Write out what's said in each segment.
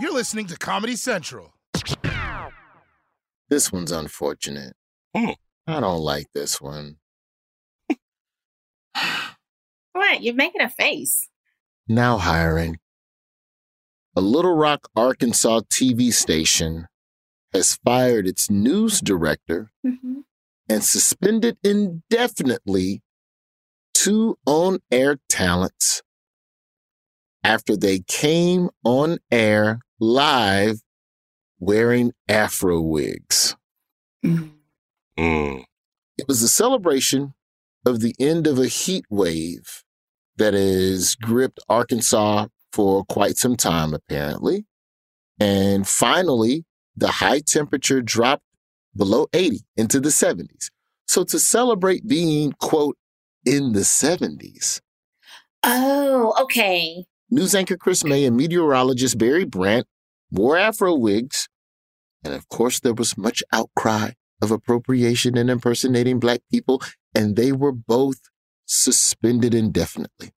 You're listening to Comedy Central. This one's unfortunate. I don't like this one. What? You're making a face. Now hiring. A Little Rock, Arkansas TV station has fired its news director Mm-hmm. and suspended indefinitely two on air talents after they came on air live wearing afro wigs. Mm. It was a celebration of the end of a heat wave that has gripped Arkansas for quite some time, apparently. And finally, the high temperature dropped below 80 into the 70s. So to celebrate being, quote, in the 70s, Oh, okay. News anchor Chris May and meteorologist Barry Brandt wore afro wigs. And of course, there was much outcry of appropriation and impersonating black people, and they were both suspended indefinitely.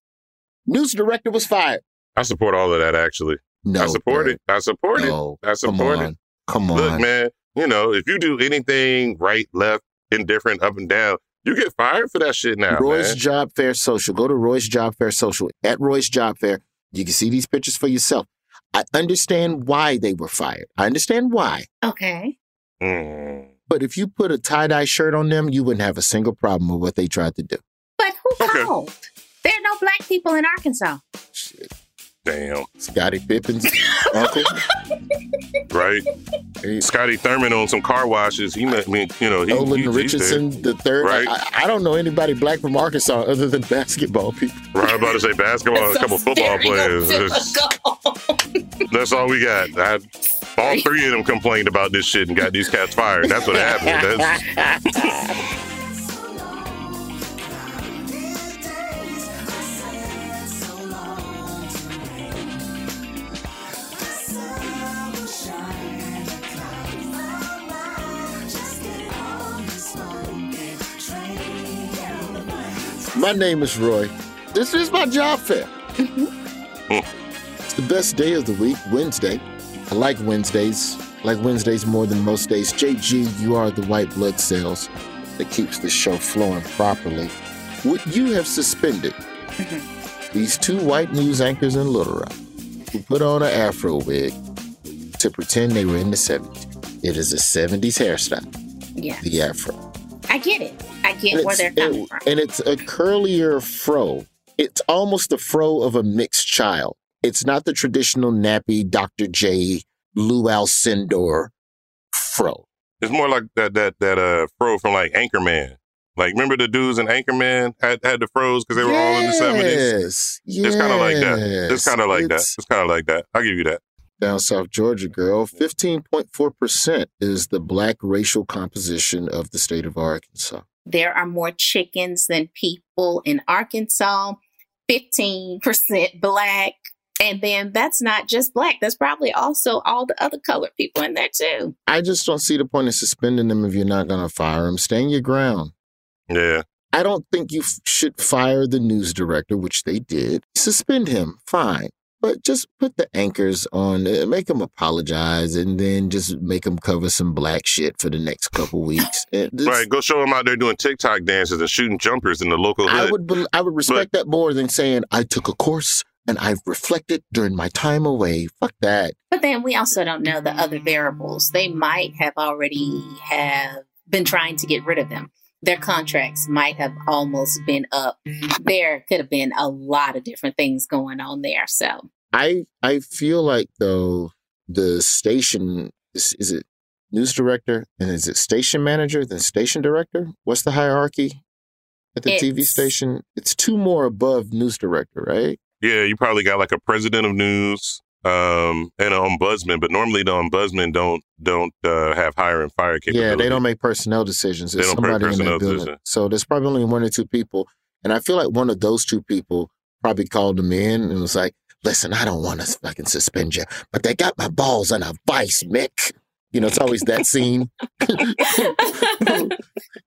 News director was fired. I support all of that actually. No, I support Barry. it. I support No, it. I support come it. Come on. Look, man, you know, if you do anything right, left, indifferent, up and down, you get fired for that shit now, Roy's man. Job Fair Social. Go to Roy's Job Fair Social. At Roy's Job Fair, you can see these pictures for yourself. I understand why they were fired. I understand why. Okay. Mm. But if you put a tie dye shirt on them, you wouldn't have a single problem with what they tried to do. But who Okay. called? There are no black people in Arkansas. Shit. Damn. Scottie Pippen's uncle. Right? Hey, Scotty Thurman on some car washes. He met me, you know, he, Olin he, he's. Richardson the third. Right. I, I don't know anybody black from Arkansas other than basketball people. Right, I'm about to say basketball, a couple football players. That's, that's all we got. I, all three of them complained about this shit and got these cats fired. That's what happened. That's, My name is Roy. This is my job fair. Hmm. it's the best day of the week, Wednesday. I like Wednesdays. I like Wednesdays more than most days. JG, you are the white blood cells that keeps the show flowing properly. Would you have suspended these two white news anchors in Little Rock who put on an afro wig to pretend they were in the 70s? It is a 70s hairstyle, yeah, the afro. I get it. I get And where it's, they're coming and- from. and it's a curlier fro. It's almost the fro of a mixed child. It's not the traditional nappy Dr. J. Lou Alcindor fro. it's more like that that that uh fro from like Anchorman. Like remember the dudes in Anchorman had had the fros because they were all in the seventies. Yes, It's kind of like that. It's kind of like that. It's It's kind of like that. I'll give you that. Down South Georgia girl, 15.4% is the black racial composition of the state of Arkansas. there are more chickens than people in Arkansas, 15% black. And then that's not just black, that's probably also all the other colored people in there too. I just don't see the point in suspending them if you're not going to fire them. Stand your ground. Yeah. I don't think you f- should fire the news director, which they did. Suspend him, fine. But just put the anchors on, uh, make them apologize, and then just make them cover some black shit for the next couple weeks. And this- Right. Go show them out there doing TikTok dances and shooting jumpers in the local I would, bel I would respect that more than saying I took a course and I've reflected during my time away. Fuck that. But then we also don't know the other variables. They might have already have been trying to get rid of them. Their contracts might have almost been up. There could have been a lot of different things going on there. So I I feel like though the station is, is it news director and is it station manager then station director? What's the hierarchy at the TV station? It's two more above news director, right? Yeah, you probably got like a president of news um, and an ombudsman, but normally the ombudsman don't don't uh, have hire and fire capability. Yeah, they don't make personnel decisions. They don't make somebody in personnel that building. decisions. So there's probably only one or two people. And I feel like one of those two people probably called them in and was like, listen, I don't want to fucking suspend you, but they got my balls in a vice, Mick. You know, it's always that scene.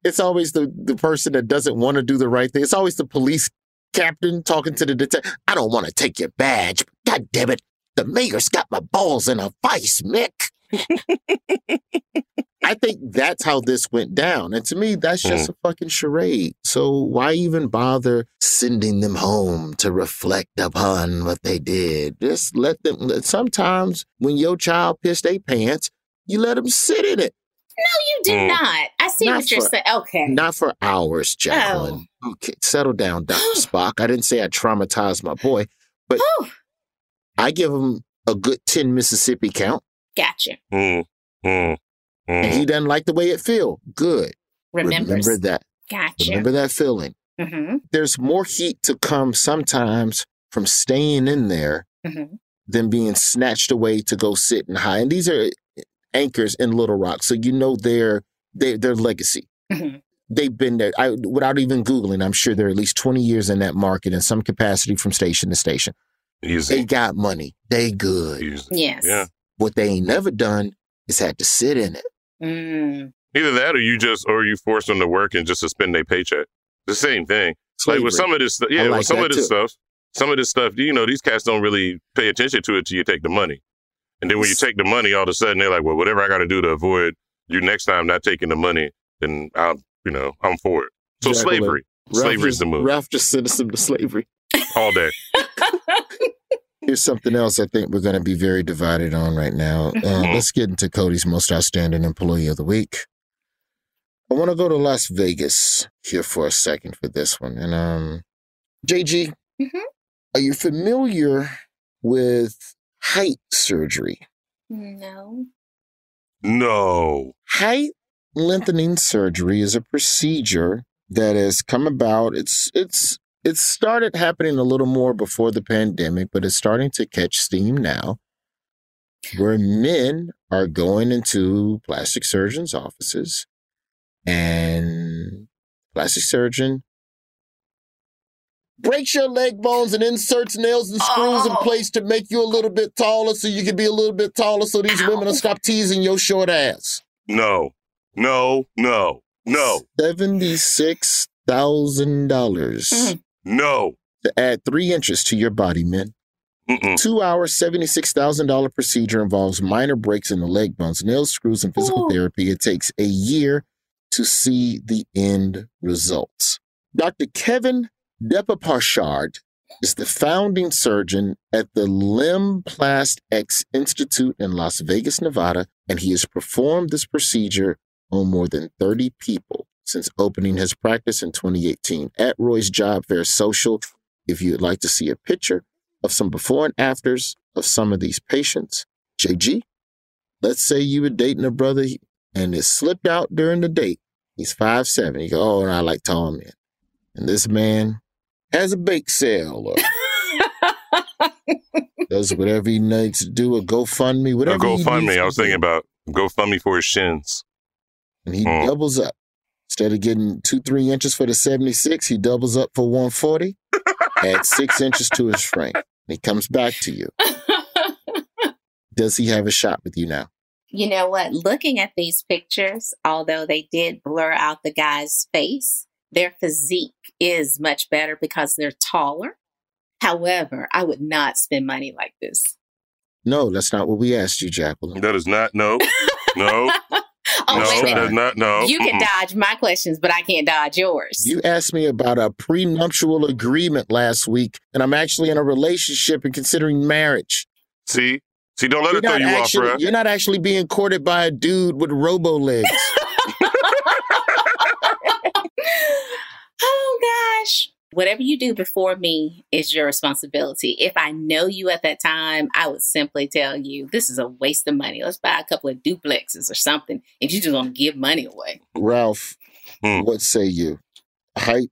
it's always the, the person that doesn't want to do the right thing. It's always the police captain talking to the detective. I don't want to take your badge. God damn it. The mayor's got my balls in a vice, Mick. I think that's how this went down. And to me, that's just a fucking charade. So why even bother sending them home to reflect upon what they did? Just let them. Sometimes when your child pissed their pants, you let them sit in it. no, you do Mm. not. I see Not what you're saying. Okay. Not for hours, Jacqueline. Okay, settle down, Dr. Spock. I didn't say I traumatized my boy. but I give him a good 10 Mississippi count, Gotcha. Mm, mm, and mm. he doesn't like the way it feel. Good. Remembers. Remember that. Gotcha. Remember that feeling. hmm there's more heat to come sometimes from staying in there hmm than being snatched away to go sit and hide. And these are anchors in Little Rock, so you know their their their legacy. hmm They've been there. I, without even googling, I'm sure they're at least 20 years in that market in some capacity from station to station. They got money. They good. Easy. Yes. Yeah. What they ain't never done is had to sit in it. Mm. Either that, or you just, or you force them to work and just suspend their paycheck. The same thing. Like with some of this, stuff, yeah, like with some of this too. stuff, some of this stuff, you know, these cats don't really pay attention to it till you take the money, and then when you take the money, all of a sudden they're like, well, whatever I got to do to avoid you next time not taking the money, then I'm, you know, I'm for it. So Jacqueline, slavery, Ralph slavery's just, the move Ralph just sentenced him to slavery. all day. Here's something else I think we're going to be very divided on right now. Uh, Mhm. let's get into Cody's most outstanding employee of the week. I want to go to Las Vegas here for a second for this one. And um, JG, Mhm. are you familiar with height surgery? No. No, Height lengthening surgery is a procedure that has come about. It's it's it's started happening a little more before the pandemic, but it's starting to catch steam now. Where men are going into plastic surgeons' offices and plastic surgeon breaks your leg bones and inserts nails and screws in Oh. place to make you a little bit taller so you can be a little bit taller so these women will stop teasing your short ass. no, no, no, no, Seventy-six thousand dollars Mm. No. to add three inches to your body, men. Mm-mm. Two hour, seventy-six thousand dollar procedure involves minor breaks in the leg bones, nails, screws, and physical Ooh. therapy. It takes a year to see the end results. Dr. Kevin Debiparshad is the founding surgeon at the Limplast X Institute in Las Vegas, Nevada, and he has performed this procedure on more than 30 people since opening his practice in 2018. At Roy's Job Fair Social, if you'd like to see a picture of some before and afters of some of these patients, JG, let's say you were dating a brother and it slipped out during the date. He's five seven. You go, oh, and I like tall men. And this man has a bake sale or does whatever he needs to do, a GoFundMe, Or whatever. he GoFundMe. needs I was thinking do. about GoFundMe for his shins. and he Hmm. doubles up. Instead of getting two, three inches for the 76, he doubles up for 140, adds six inches to his frame. And he comes back to you. Does he have a shot with you now? you know what? Looking at these pictures, although they did blur out the guy's face, their physique is much better because they're taller. However, I would not spend money like this. No, that's not what we asked you, Jacqueline. That is not no, no. Oh, no, wait a minute. does not. No. You can Mm-mm. dodge my questions, but I can't dodge yours. You asked me about a prenuptial agreement last week, and I'm actually in a relationship and considering marriage. See, see, don't let You're it throw not, you off, bro. You're not actually being courted by a dude with robo legs. oh gosh. Whatever you do before me is your responsibility. If I know you at that time, I would simply tell you this is a waste of money. Let's buy a couple of duplexes or something. And you just gonna give money away. Ralph, Hmm. what say you? Height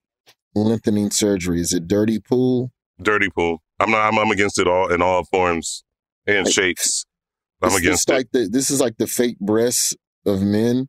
lengthening surgery is it dirty pool? Dirty pool. I'm not. I'm, I'm against it all in all forms and Like, shapes. I'm against this it. Like the, this is like the fake breasts of men.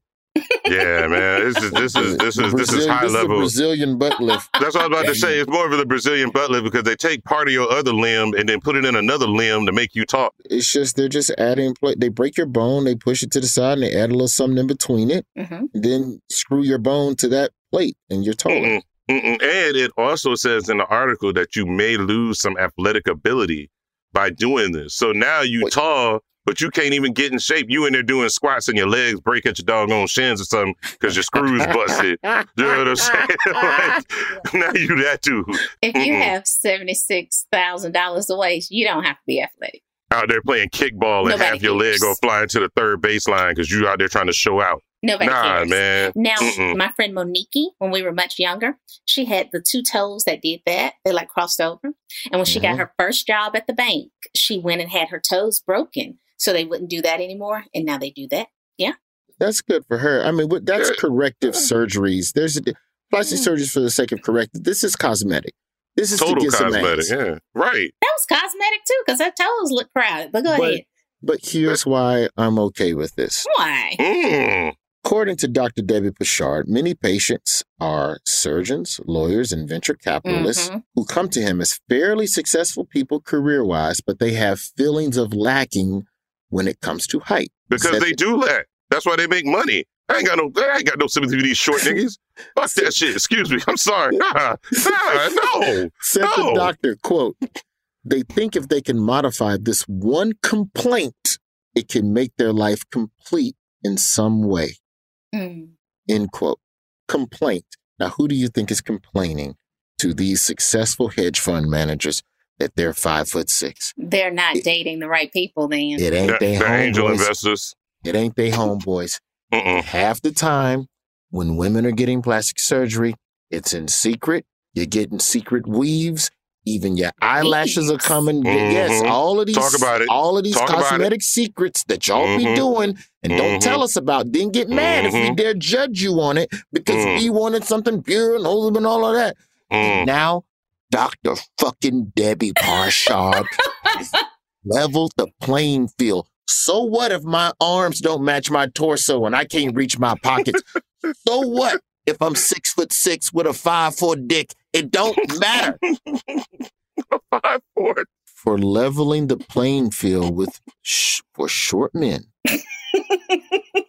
Yeah, man. This is this is this The is this is high this is a level. Brazilian butt lift. That's what I was about to say. It's more of the Brazilian butt lift because they take part of your other limb and then put it in another limb to make you talk. It's just they're just adding. pla- They break your bone, they push it to the side, and they add a little something in between it. hmm Then screw your bone to that plate, and you're taller. Mm-mm, mm-mm. And it also says in the article that you may lose some athletic ability by doing this. So now you Wait. tall, but you can't even get in shape. You in there doing squats and your legs break at your doggone shins or something because your screws busted. You know what I'm saying? like, now you that too. If you Mm-mm. have seventy six thousand dollars a waste, you don't have to be athletic. out there playing kickball and Nobody half your leg go flying to the third baseline because you out there trying to show out. Nobody nah, cares. man. Now, Mm-mm. my friend Monique, when we were much younger, she had the two toes that did that. They like crossed over. And when she got Mhm. her first job at the bank, she went and had her toes broken. So they wouldn't do that anymore. And now they do that. Yeah. That's good for her. I mean, that's corrective surgeries. There's a plastic surgeries for the sake of corrective. This is cosmetic. This is to Total get cosmetic. ass. Yeah. Right. That was cosmetic too, because her toes look crowded. But go But- ahead. But here's why I'm okay with this. Why? Mm. According to Dr. Debiparshad, many patients are surgeons, lawyers, and venture capitalists Mhm. who come to him as fairly successful people career wise, but they have feelings of lacking when it comes to height. Because Said- they do that. That's why they make money. I ain't got no I ain't got no sympathy for these short niggas. Fuck that shit. Excuse me. I'm sorry. Nah, nah, no. Said No. the doctor, quote, they think if they can modify this one complaint, it can make their life complete in some way. Mm. End quote. Complaint. Now, who do you think is complaining to these successful hedge fund managers that they're five foot six? They're not It- dating the right people then. It ain't The, they the angel homeboys. investors. It ain't they homeboys. Mm-mm. Half the time, when women are getting plastic surgery, it's in secret. You're getting secret weaves. Even your eyelashes are coming. Yes, Mhm. all of these, Talk about it. all of these Talk cosmetic secrets that y'all be Mhm. doing, and don't Mhm. tell us about. Then get mad if we Mhm. dare judge you on it because Mm. we wanted something pure and wholesome and all of that. Mm. Now, Doctor fucking Debiparshad leveled the playing field. So what if my arms don't match my torso and I can't reach my pockets? so what if I'm six foot six with a five foot dick? It don't matter. Five, four. For leveling the playing field with sh- for short men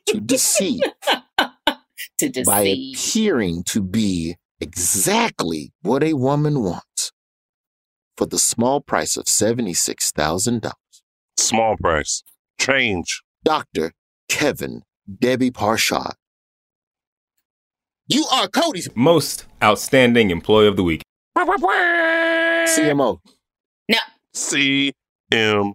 to deceive to deceive by appearing to be exactly what a woman wants for the small price of $76,000. Small price. Change. Dr. Kevin Debiparshad. You are Cody's Most outstanding employee of the week. CMO. No, CMO.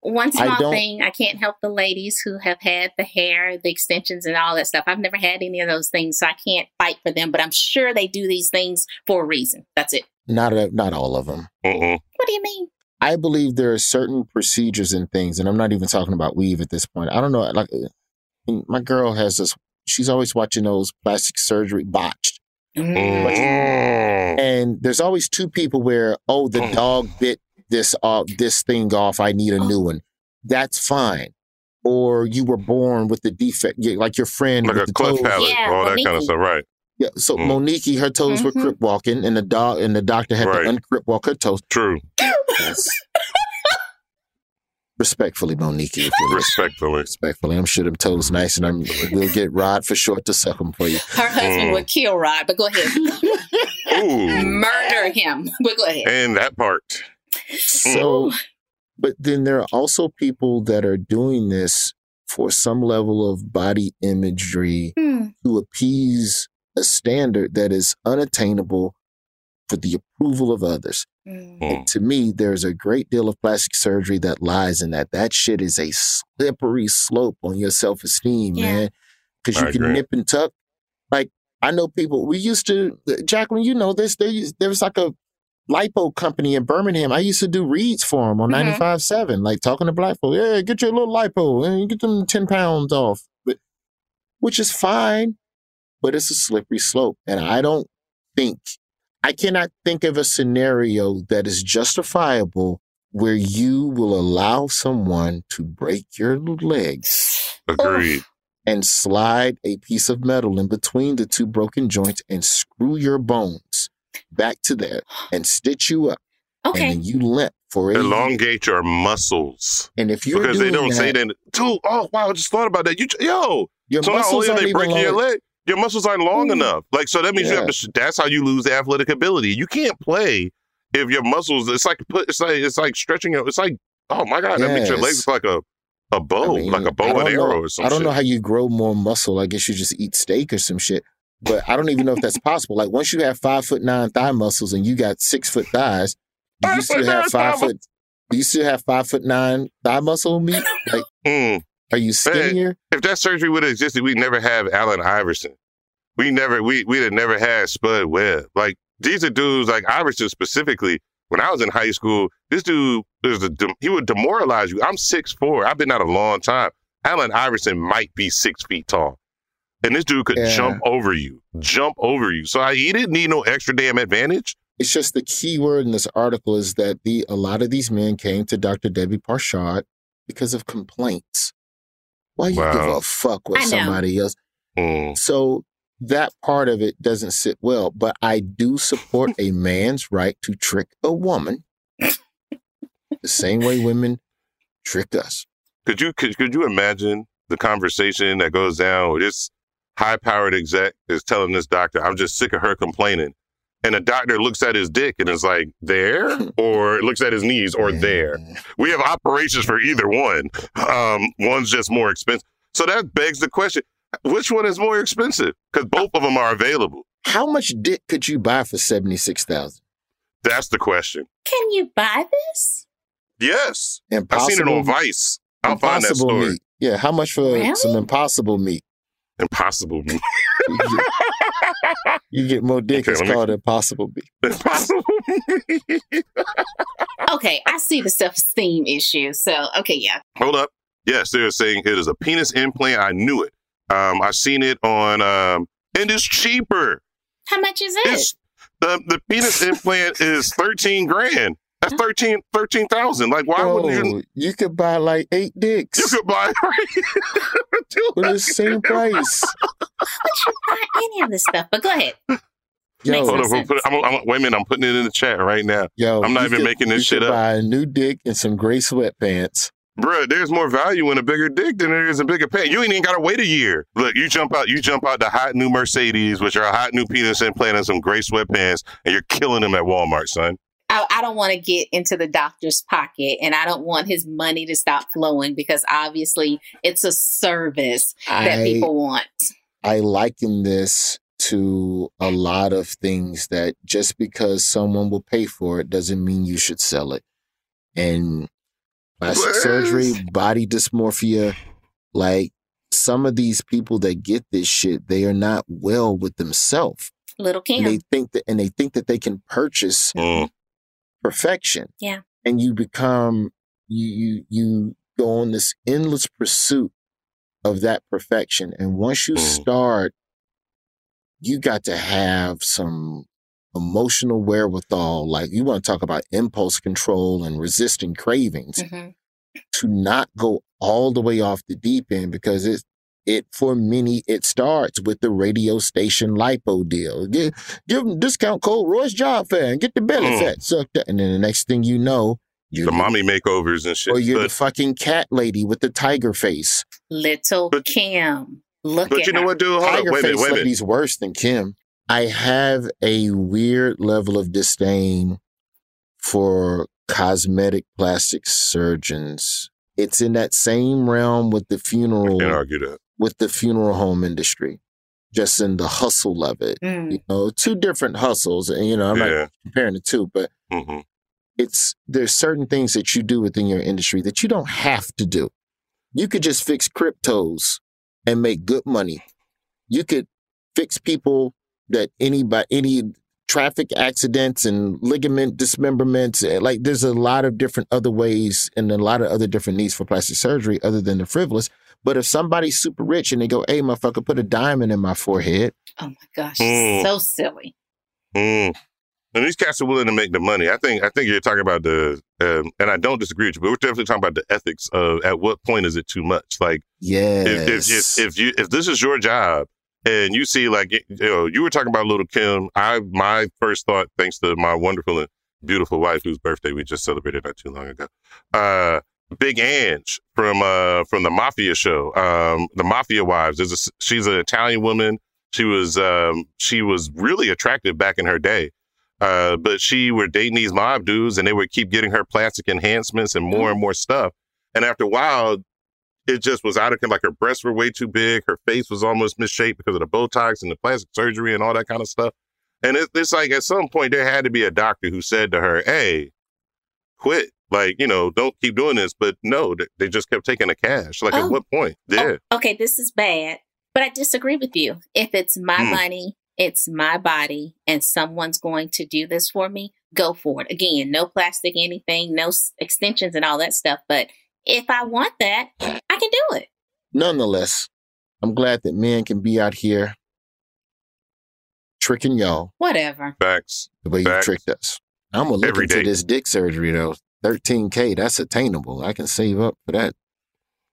one I small don't- thing. I can't help the ladies who have had the hair, the extensions, and all that stuff. I've never had any of those things, so I can't fight for them. But I'm sure they do these things for a reason. That's it. Not, a, not all of them. Mm-mm. What do you mean? I believe there are certain procedures and things, and I'm not even talking about weave at this point. I don't know. Like, uh, my girl has this, she's always watching those plastic surgery botched. Mm. Mm. And there's always two people where, oh, the Mm. dog bit this off, this thing off. I need a new one. That's fine. Or you were born with the defect, like your friend Like with a the cleft palate, Yeah, all that kind of stuff, right? Yeah, so Mm. Monique, her toes were Mhm. crip walking, and the dog and the doctor had Right. to uncrip walk her toes. True. Yes. Respectfully, Monique, if you're listening. Respectfully. Respectfully, I'm sure them toes nice, and I'm we'll get Rod for short to suck them for you. Her husband Mm. would kill Rod, but go ahead. Ooh. Murder him. But go ahead. And that part. So, but then there are also people that are doing this for some level of body imagery Hmm. to appease a standard that is unattainable for the approval of others. Mm. And to me, there's a great deal of plastic surgery that lies in that. That shit is a slippery slope on your self esteem, Yeah. man. Because you I can agree. nip and tuck. Like, I know people, we used to, Jacqueline, you know this, there, there was like a lipo company in Birmingham. I used to do reads for them on Mhm. 95.7, like talking to black folks. Yeah, get your little lipo and get them 10 pounds off, but, which is fine, but it's a slippery slope. And I don't think, I cannot think of a scenario that is justifiable where you will allow someone to break your legs. Agreed. and slide a piece of metal in between the two broken joints and screw your bones back to there and stitch you up. Okay. And then you limp for a year. Elongate your muscles. And if you're because doing they don't that, say that. Dude, oh wow, I just thought about that. You yo, your so not muscles only are aren't they even breaking your leg, your muscles aren't long Mm. enough. Like so that means you have to. That's how you lose the athletic ability. You can't play if your muscles. It's like put. It's like it's like stretching. your- It's like oh my god, that makes your legs Yes. like a a bow, I mean, like a bow and arrow know- or something. I don't know how you grow more muscle. I guess you just eat steak or some shit. But I don't even know if that's possible. Like once you have five foot nine thigh muscles and you got six foot thighs, do you still have five foot? Do you still have five foot nine thigh muscle meat? Like, Mm. Are you skinnier? If that surgery would have existed, we'd never have Allen Iverson. We never, we we'd have never had Spud Webb. Like these are dudes like Iverson specifically. When I was in high school, this dude a he would demoralize you. I'm six four. I've been out a long time. Allen Iverson might be six feet tall, and this dude could Yeah. jump over you, jump over you. So I, he didn't need no extra damn advantage. It's just the key word in this article is that the a lot of these men came to Dr. Debiparshad because of complaints. Why you give a fuck what I know. somebody else? Mm. So that part of it doesn't sit well, but I do support a man's right to trick a woman the same way women trick us. Could you could, could you imagine the conversation that goes down where this high powered exec is telling this doctor, I'm just sick of her complaining. And the doctor looks at his dick and is like, there? Or looks at his knees or there. We have operations for either one. Um, one's just more expensive. So that begs the question, which one is more expensive? Because both of them are available. How much dick could you buy for seventy six thousand? That's the question. Can you buy this? Yes. I've seen it on Vice. I'll find that impossible story. meat. Yeah, how much for Really? some impossible meat? Impossible. You get, you get more dick. Okay, it's let me- called impossible meat. Impossible. Okay, I see the self esteem issue. So, okay, yeah. Hold up. Yes, they're saying it is a penis implant. I knew it. Um, I've seen it on, um, and it's cheaper. How much is it? It's the the penis implant is thirteen grand. That's 13 13,000. Like, why Bro, wouldn't you? you could buy like eight dicks You could buy for the same price. Would you buy any of this stuff, but go ahead. Yo, Makes Hold no up, I'm, put, I'm, I'm, wait a minute. I'm putting it in the chat right now, yo, I'm not even could- making this you shit could up. Buy a new dick and some gray sweatpants. Bruh, There's more value in a bigger dick than there is a bigger pant. You ain't even got to wait a year. Look, you jump out. You jump out the hot new Mercedes, which are a hot new penis implant and some gray sweatpants, and you're killing them at Walmart, son. I, I don't want to get into the doctor's pocket and I don't want his money to stop flowing because obviously it's a service that people want. I liken this to a lot of things that just because someone will pay for it doesn't mean you should sell it. And plastic What? surgery, body dysmorphia, like some of these people that get this shit, they are not well with themselves. Little And they think that and they think that they can purchase Mm. Perfection. Yeah. And you become you you you go on this endless pursuit of that perfection. And once you Mm. start, you got to have some emotional wherewithal. Like you want to talk about impulse control and resisting cravings Mhm. to not go all the way off the deep end because it it for many it starts with the radio station lipo deal. Give, give them discount code Roy's Job Fair and get the belly Mm. fat sucked up. And then the next thing you know, you're The mommy makeovers and shit. or you're the fucking cat lady with the tiger face. Little But- Kim. Look but at you know her. what, dude? Hold up. tiger Wait a minute. face Wait a minute. worse than Kim. I have a weird level of disdain for cosmetic plastic surgeons It's in that same realm with the funeral Can't argue that. With the funeral home industry, just in the hustle of it. Mm. You know, two different hustles, and you know, I'm Yeah. not comparing the two, but hmm it's there's certain things that you do within your industry that you don't have to do. You could just fix cryptos and make good money. You could fix people that any by any traffic accidents and ligament dismemberments. eh, Like there's a lot of different other ways and a lot of other different needs for plastic surgery other than the frivolous. But if somebody's super rich and they go, "Hey, motherfucker, put a diamond in my forehead," Oh my gosh, Mm. so silly. Mm. And these cats are willing to make the money. I think. I think you're talking about the, um, and I don't disagree with you, but we're definitely talking about the ethics of at what point is it too much? Like, yes, if, if, if, if you if this is your job and you see like you know you were talking about Lil' Kim i my first thought thanks to my wonderful and beautiful wife whose birthday we just celebrated not too long ago uh Big Ang from uh from the mafia show um the mafia wives a, she's an italian woman she was um she was really attractive back in her day uh but she were dating these mob dudes and they would keep getting her plastic enhancements and more and more stuff and after a while it just was out of like her breasts were way too big, her face was almost misshaped because of the Botox and the plastic surgery and all that kind of stuff. And it, it's like at some point there had to be a doctor who said to her, "Hey, quit! Like you know, don't keep doing this." But no, they, they just kept taking the cash. Like Oh. at what point? Yeah, Oh, okay, this is bad, but I disagree with you. If it's my Hmm. money, it's my body, and someone's going to do this for me, go for it. Again, no plastic anything, no s- extensions and all that stuff. But if I want that, I can do it. nonetheless, I'm glad that men can be out here tricking y'all Whatever. facts. the way you tricked us. I'm gonna look Every into day. this dick surgery though. 13k, that's attainable. I can save up for that.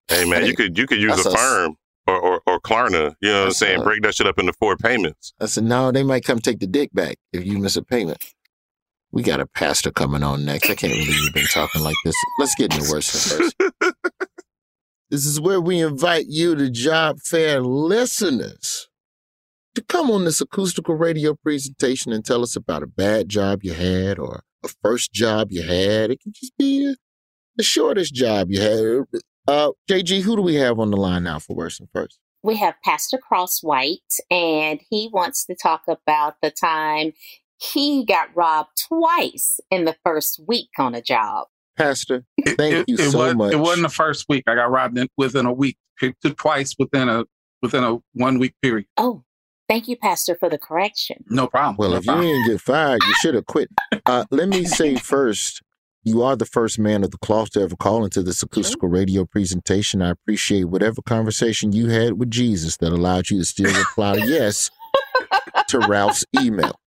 Hey man, you could you could use that's a Affirm or, or or Klarna. You know what I'm saying? a- Break that shit up into four payments. I said, no, they might come take the dick back if you miss a payment. We got a pastor coming on next. I can't believe we've been talking like this. Let's get into worse first. This is where we invite you, the job fair listeners, to come on this acoustical radio presentation and tell us about a bad job you had or a first job you had. It can just be the, the shortest job you had. Uh, JG, who do we have on the line now for worse and first? We have Pastor Cross White, and he wants to talk about the time he got robbed twice in the first week on a job. Pastor, thank it, you it so was, much. It wasn't the first week. I got robbed in, within a week. It twice within a within a one week period. Oh, thank you, Pastor, for the correction. No problem. Well, no if you didn't get fired, you should have quit. Uh, let me say first, you are the first man of the cloth to ever call into this acoustical radio presentation. I appreciate whatever conversation you had with Jesus that allowed you to still reply yes to Ralph's email.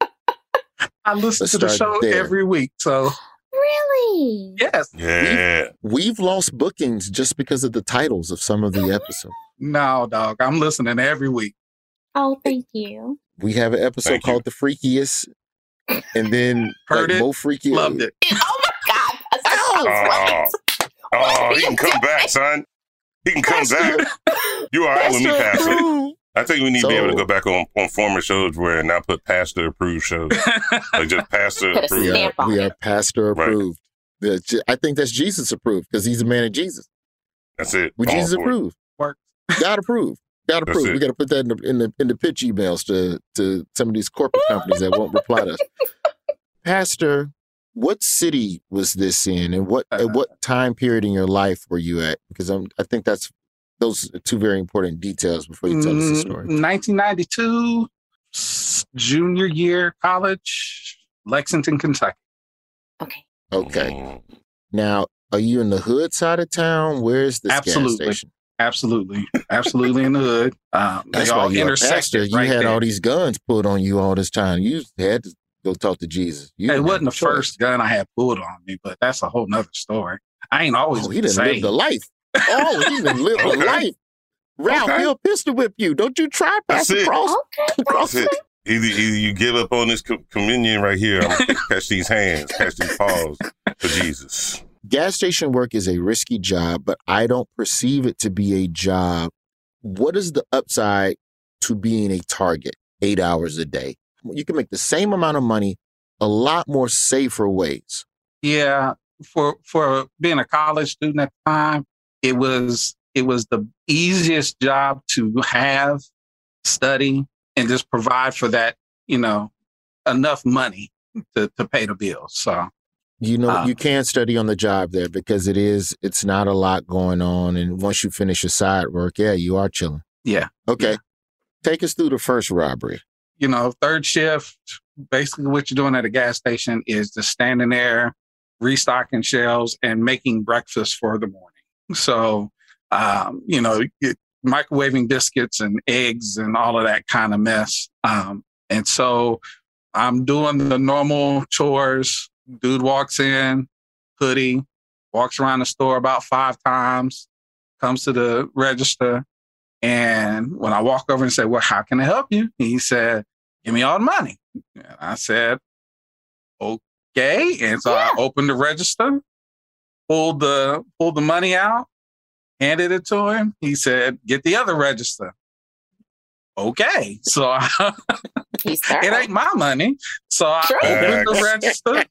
I listen let's to the show there. every week. So Really? yes, Yeah. We've lost bookings just because of the titles of some of the episodes. no, dog. I'm listening every week. Oh, thank you. We have an episode Thank you. called The Freakiest, and then Heard like it, Mo Freaky. Loved it. Oh my God. Pastor Oh, Cross White. oh, he can come back, son. He can come back. You all right with me, Pastor? approved. I think we need to be able to go back on, on former shows where and not put pastor approved shows. like just pastor Put a We approved. are, we are pastor Right. approved. The- I think that's Jesus approved because he's a man of Jesus. That's it. We All Jesus for approved. Works. God approved. God That's approved. it. We got to put that in the, in the in the pitch emails to to some of these corporate companies that won't reply to us. Pastor, what city was this in, and what at what time period in your life were you at? Because I'm, I think that's those are two very important details before you tell us the Mm, story. 1992, junior year college, Lexington, Kentucky. Okay. Okay. Mm. Now, are you in the hood side of town? Where's this Absolutely. gas station? Absolutely, absolutely in the hood. Um, they That's why all you're a pastor. intersected You right had there. all these guns pulled on you all this time. You had to go talk to Jesus. You it wasn't the choice. first gun I had pulled on me, but that's a whole nother story. I ain't always Oh, he the didn't live the life. Oh, he didn't live the life. Ralph, Okay. he'll pistol whip you. Don't you try, That's Pastor it. Cross. Okay. Cross That's it. Either, either you give up on this co- communion right here, I'm catch these hands, catch these paws for Jesus. Gas station work is a risky job, but I don't perceive it to be a job. What is the upside to being a target eight hours a day? You can make the same amount of money a lot more safer ways. Yeah, for for being a college student at the time, it was it was the easiest job to have, study, and just provide for that, you know, enough money to, to pay the bills. So You know, Uh, you can study on the job there because it is, it's not a lot going on. And once you finish your side work, yeah, you are chilling. yeah. Okay. Take us through the first robbery. you know, third shift, basically what you're doing at a gas station is just standing there, restocking shelves and making breakfast for the morning. So, um, you know, it, microwaving biscuits and eggs and all of that kind of mess. Um, and so I'm doing the normal chores. Dude walks in, hoodie, walks around the store about five times, comes to the register. And when I walk over and say, Well, how can I help you? He said, Give me all the money. And I said, Okay. And so I opened the register, pulled the pulled the money out, handed it to him. He said, Get the other register. Okay. So I, it ain't my money. So I True. opened the register,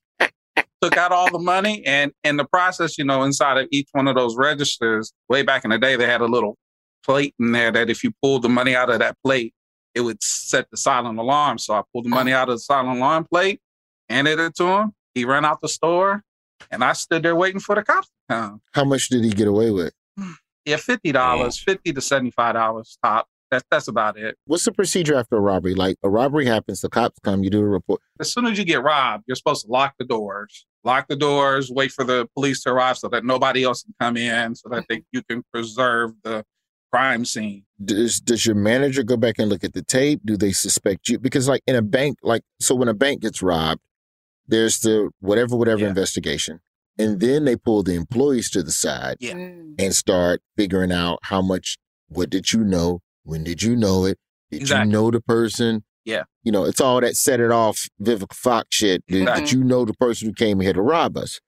took out all the money, and in the process, you know, inside of each one of those registers, way back in the day, they had a little plate in there that if you pulled the money out of that plate, it would set the silent alarm. So I pulled the money out of the silent alarm plate, handed it to him. He ran out the store, and I stood there waiting for the cops to come. How much did he get away with? Yeah, fifty dollars, fifty to seventy-five dollars top. That's that's about it. What's the procedure after a robbery? Like a robbery happens, the cops come, you do a report. as soon as you get robbed, you're supposed to lock the doors. Lock the doors, wait for the police to arrive so that nobody else can come in, so that they, you can preserve the crime scene. Does does your manager go back and look at the tape? Do they suspect you? Because like in a bank, like so when a bank gets robbed, there's the whatever whatever Yeah. investigation, and then they pull the employees to the side Yeah. Mm. and start figuring out how much. What did you know? When did you know it? Did Exactly. you know the person? Yeah. You know, it's all that set it off Vivica Fox shit. Did, Exactly. did you know the person who came here to rob us?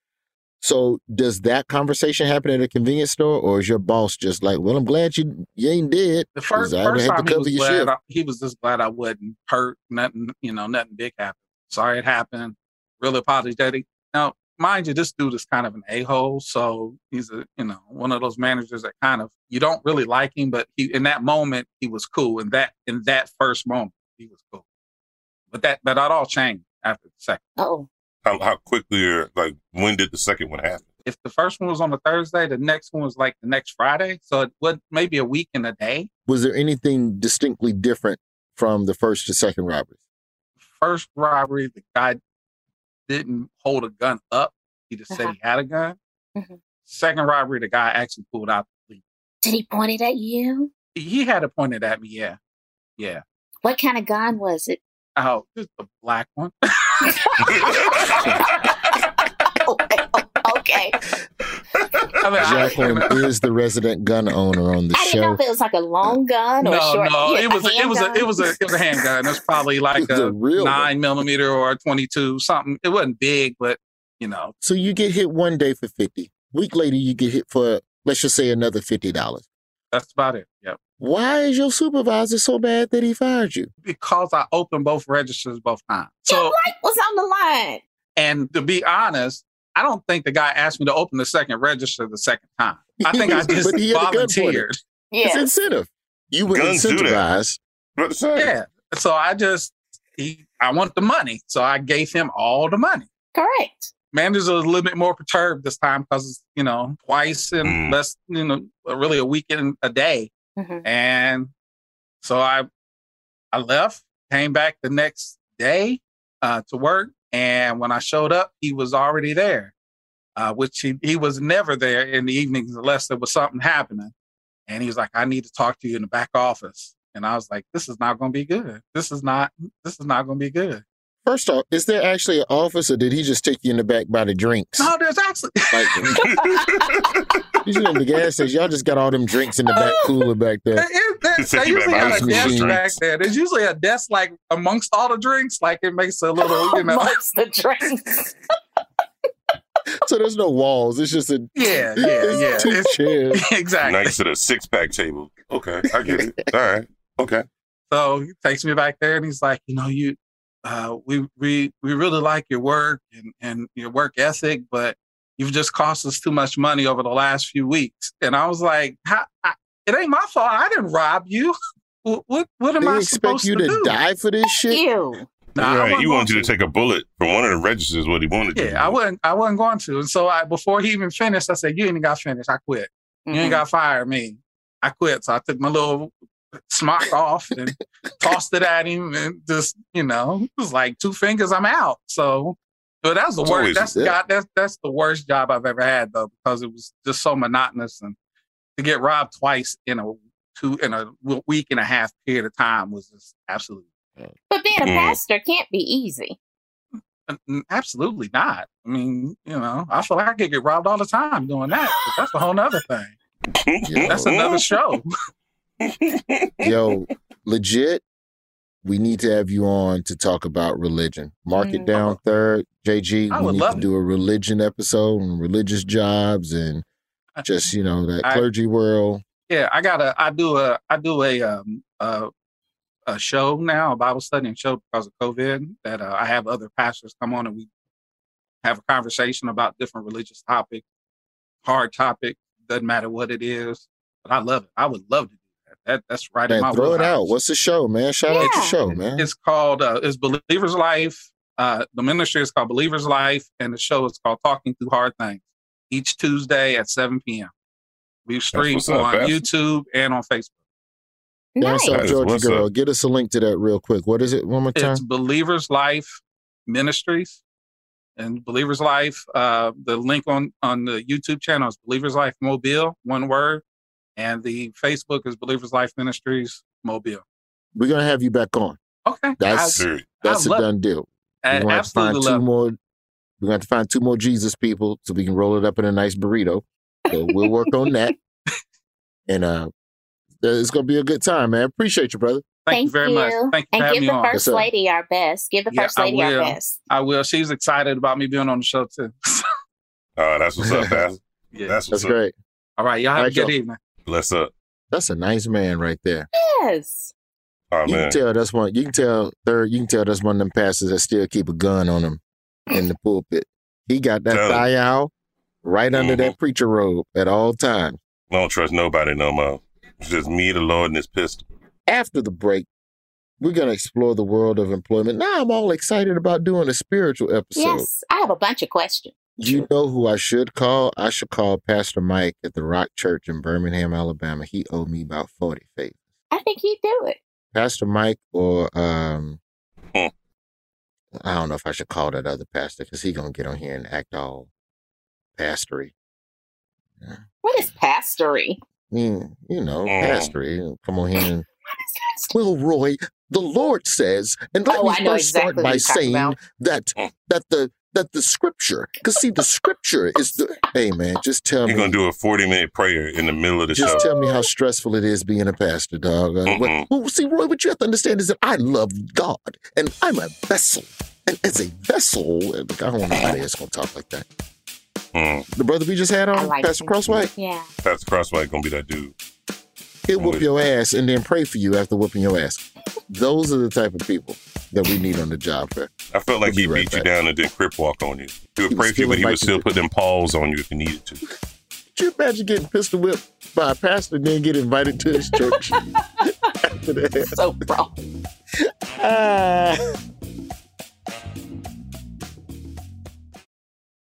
So does that conversation happen at a convenience store, or is your boss just like, "Well, I'm glad you you ain't dead." The first, first time he was, glad. I, he was just glad I wasn't hurt. Nothing, you know, nothing big happened. Sorry it happened. Really apologetic. Now, mind you, this dude is kind of an a hole. So he's a, you know, one of those managers that kind of you don't really like him, but he in that moment he was cool. In that in that first moment he was cool. But that but that all changed after the second. Oh, How, how quickly or like when did the second one happen? If the first one was on a Thursday, the next one was like the next Friday. So it was maybe a week and a day. Was there anything distinctly different from the first to second robberies? first robbery, the guy didn't hold a gun up. He just said Uh-huh. he had a gun. Mhm. Second robbery, the guy actually pulled out the police. did he point it at you? He had it pointed at me. Yeah. Yeah. What kind of gun was it? Oh, just a black one. Okay. I mean, I- Jacqueline is the resident gun owner on the show. I didn't know if it was like a long gun or a no, short. no, yeah, it was a, it was a, handgun? it was a, it was a handgun. It's probably like a a real one. nine millimeter or a twenty-two, something. It wasn't big, but you know, So you get hit one day for fifty. Week later, you get hit for let's just say another fifty dollars. That's about it. Yep. Why is your supervisor so bad that he fired you? Because I opened both registers both times. Your So, life was on the line. and to be honest, I don't think the guy asked me to open the second register the second time. I think I just But he had a volunteered. It's incentive. You were Guns do incentivized. What to say? Yeah. So I just he I want the money. So I gave him all the money. Correct. Managers are a little bit more perturbed this time because you know, twice in Mm. less, you know, really a weekend a day. Mhm. And so I I left, came back the next day uh, to work. And when I showed up, he was already there. Uh, which he, he was never there in the evenings unless there was something happening. And he was like, I need to talk to you in the back office. And I was like, this is not going to be good. This is not, this is not going to be good. First off, is there actually an office, or did he just take you in the back by the drinks? No, there's actually, Like, you know, the gas station, y'all just got all them drinks in the back oh, cooler back there. There is- there- Take they usually got a desk machine. back there. There's usually a desk like amongst all the drinks, like it makes a little, you know. Amongst the drinks. So there's no walls. It's just a Yeah, yeah, yeah. two It's- chairs. exactly. Next to the six pack table. Okay, I get it. All right. Okay. So he takes me back there and he's like, you know, you, uh, we, we, we really like your work and, and your work ethic, but you've just cost us too much money over the last few weeks. And I was like, How, I, it ain't my fault. I didn't rob you. What what, what am They I expect supposed you to, to do? die for this shit? Ew. Nah, I right. He wanted you to take a bullet from one of the registers. What he wanted you to Yeah, I wasn't. I wasn't going to. And so I, before he even finished, I said, "You ain't got finished. I quit. You Mhm. ain't got fired me. I quit." So I took my little smock off and tossed it at him, and just you know, it was like two fingers. I'm out. So, but that's the It's worst. always- That's yeah. God. That's that's the worst job I've ever had though, because it was just so monotonous and to get robbed twice in a two in a week and a half period of time was just absolutely But being a Mm. pastor can't be easy. Absolutely not. I mean, you know, I feel like I could get robbed all the time doing that. But that's a whole other thing. Yeah. That's another show. Yo, legit, we need to have you on to talk about religion. Mark it Mm. down third. JG, I we would need love to it. do a religion episode and religious jobs and just, you know, that I- clergy world. Yeah, I got to I do a I do a um a, a show now, a Bible studying show because of COVID. That uh, I have other pastors come on and we have a conversation about different religious topics, hard topic. Doesn't matter what it is, but I love it. I would love to do that. that that's right in my Man, throw it out. What's the show, man? Shout out your Yeah. show, man. It's called uh, it's Believers Life. Uh, the ministry is called Believers Life, and the show is called Talking Through Hard Things. Each Tuesday at 7 p.m. We stream what's up, on Pastor. YouTube and on Facebook. Down Nice. South Georgia girl. up. Get us a link to that real quick. What is it? One more time. It's Believers Life Ministries and Believers Life. Uh, the link on on the YouTube channel is Believers Life Mobile, one word, and the Facebook is Believers Life Ministries Mobile. We're gonna have you back on. Okay, That's I, that's a love- done deal. I We're gonna have to find two love. more. We're gonna have to find two more Jesus people so we can roll it up in a nice burrito. So we'll work on that. And uh it's gonna be a good time, man. Appreciate you, brother. Thank, you very much. Thank you for and having give the on. first Yes, sir. lady our best. Give the Yeah, first I lady our best. I will. She's excited about me being on the show too. oh, that's what's up, Pastor. yeah. That's what's That's up. great. All right. Y'all have All a good y'all. evening. Bless up. That's a nice man right there. Yes. Oh you man. can tell that's one. You can tell third. You can tell that's one of them pastors that still keep a gun on him in the pulpit. He got that Tell him. thigh out right under that mm-hmm. preacher robe at all times. I don't trust nobody no more. It's just me, the Lord, and this pistol. After the break, we're gonna explore the world of employment. Now I'm all excited about doing a spiritual episode. Yes. I have a bunch of questions. You know who I should call? I should call Pastor Mike at the Rock Church in Birmingham, Alabama. He owed me about forty favors. I think he'd do it. Pastor Mike or um Hmm. I don't know if I should call that other pastor because he gonna get on here and act all pastory. What is pastory? Mm, you know, Hmm. pastory. Come on here and well, Roy, the Lord says, and let Oh, me I first exactly start by saying about. that Hmm. that the that the scripture, because see, the scripture is the. Hey, man, just tell me You're gonna do a 40 minute prayer in the middle of the Just show. tell me how stressful it is being a pastor, dog. Uh, what- Mm-mm. well, see, Roy, what you have to understand is that I love God and I'm a vessel. And as a vessel, I don't want nobody else going to talk like that. Mm. The brother we just had on, like Pastor him. Crosswhite, Yeah. Pastor Crosswhite gonna be that dude. He'll whoop your ass and then pray for you after whooping your ass. Those are the type of people that we need on the job fair. I felt like We'll he be right beat you back. down and then crip walk on you. He would He pray for you, but he would still put them paws on you if he needed to. Could you imagine getting pistol whipped by a pastor and then get invited to his church after that? So wrong. Ah.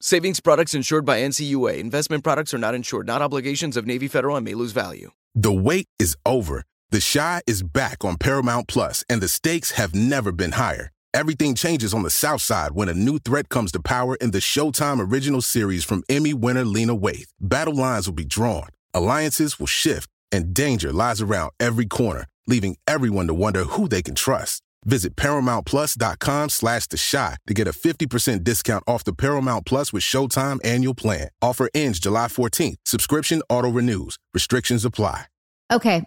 Savings products insured by NCUA. Investment products are not insured, not obligations of Navy Federal and may lose value. The wait is over. The Chi is back on Paramount Plus, and the stakes have never been higher. Everything changes on the South Side when a new threat comes to power in the Showtime original series from Emmy winner Lena Waithe. Battle lines will be drawn, alliances will shift, and danger lies around every corner, leaving everyone to wonder who they can trust. Visit ParamountPlus.com slash The Chi to get a 50% discount off the Paramount Plus with Showtime annual plan. Offer ends July 14th. Subscription auto-renews. Restrictions apply. Okay.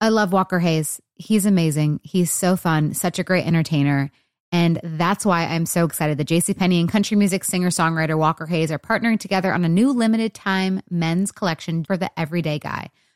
I love Walker Hayes. He's amazing. He's so fun, such a great entertainer. And that's why I'm so excited that JCPenney and country music singer songwriter Walker Hayes are partnering together on a new limited time men's collection for the everyday guy.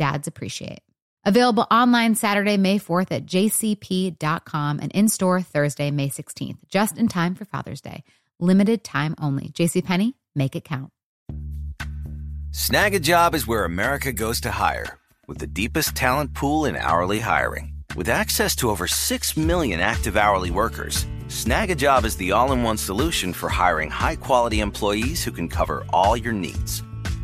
dads appreciate. Available online Saturday, May 4th at jcp.com and in store Thursday, May 16th, just in time for Father's Day. Limited time only. JCPenney, make it count. Snag a job is where America goes to hire, with the deepest talent pool in hourly hiring. With access to over 6 million active hourly workers, Snag a job is the all in one solution for hiring high quality employees who can cover all your needs.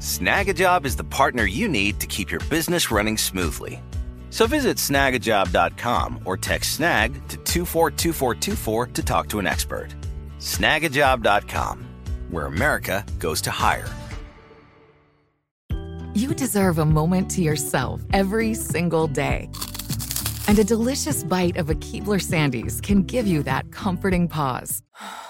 Snagajob is the partner you need to keep your business running smoothly. So visit snagajob.com or text snag to 242424 to talk to an expert. Snagajob.com, where America goes to hire. You deserve a moment to yourself every single day. And a delicious bite of a Keebler Sandies can give you that comforting pause.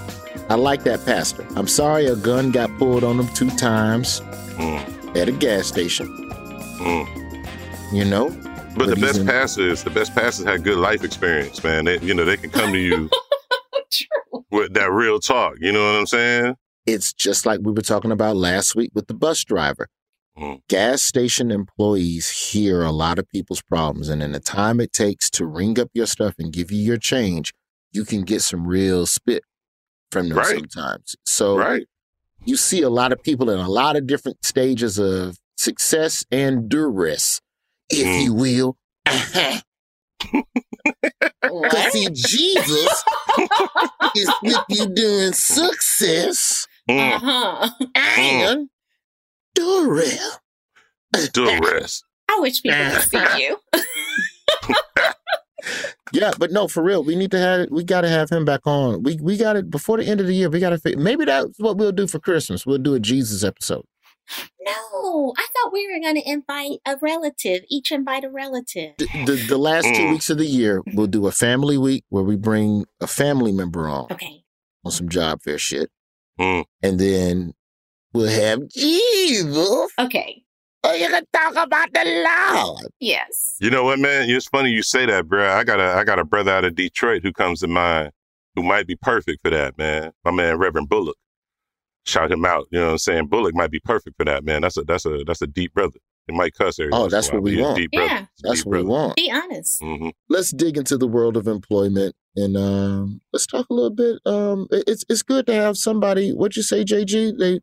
I like that pastor. I'm sorry a gun got pulled on him two times Mm. at a gas station. Mm. You know? But, the best in- pastors, the best pastors had good life experience, man. They, you know, they can come to you with that real talk. You know what I'm saying? It's just like we were talking about last week with the bus driver. Mm. Gas station employees hear a lot of people's problems, and in the time it takes to ring up your stuff and give you your change, you can get some real spit from them Right. sometimes. So Right. you see a lot of people in a lot of different stages of success and duress, if Mm. you will. Because see, Jesus is with you during success Mm. Uh-huh. and duress. Duress. I wish people could see you. Yeah, but no, for real, we need to have we got to have him back on. We we got it before the end of the year. We got to maybe that's what we'll do for Christmas. We'll do a Jesus episode. No, I thought we were going to invite a relative. Each invite a relative. The, the, the last two Mm. weeks of the year, we'll do a family week where we bring a family member on Okay. on some job fair shit, Mm. and then we'll have Jesus. Okay. Oh, you can talk about the Lord. Yes. You know what, man? It's funny you say that, bro. I got a I got a brother out of Detroit who comes to mind who might be perfect for that, man. My man Reverend Bullock. Shout him out. You know what I'm saying? Bullock might be perfect for that, man. That's a that's a that's a deep brother. It might cuss every Oh, once in a that's what we but he's a want. Deep. Yeah. He's That's deep what we want. Be honest. hmm Let's dig into the world of employment and um, let's talk a little bit. Um, it- it's it's good to have somebody. What you say, JG? They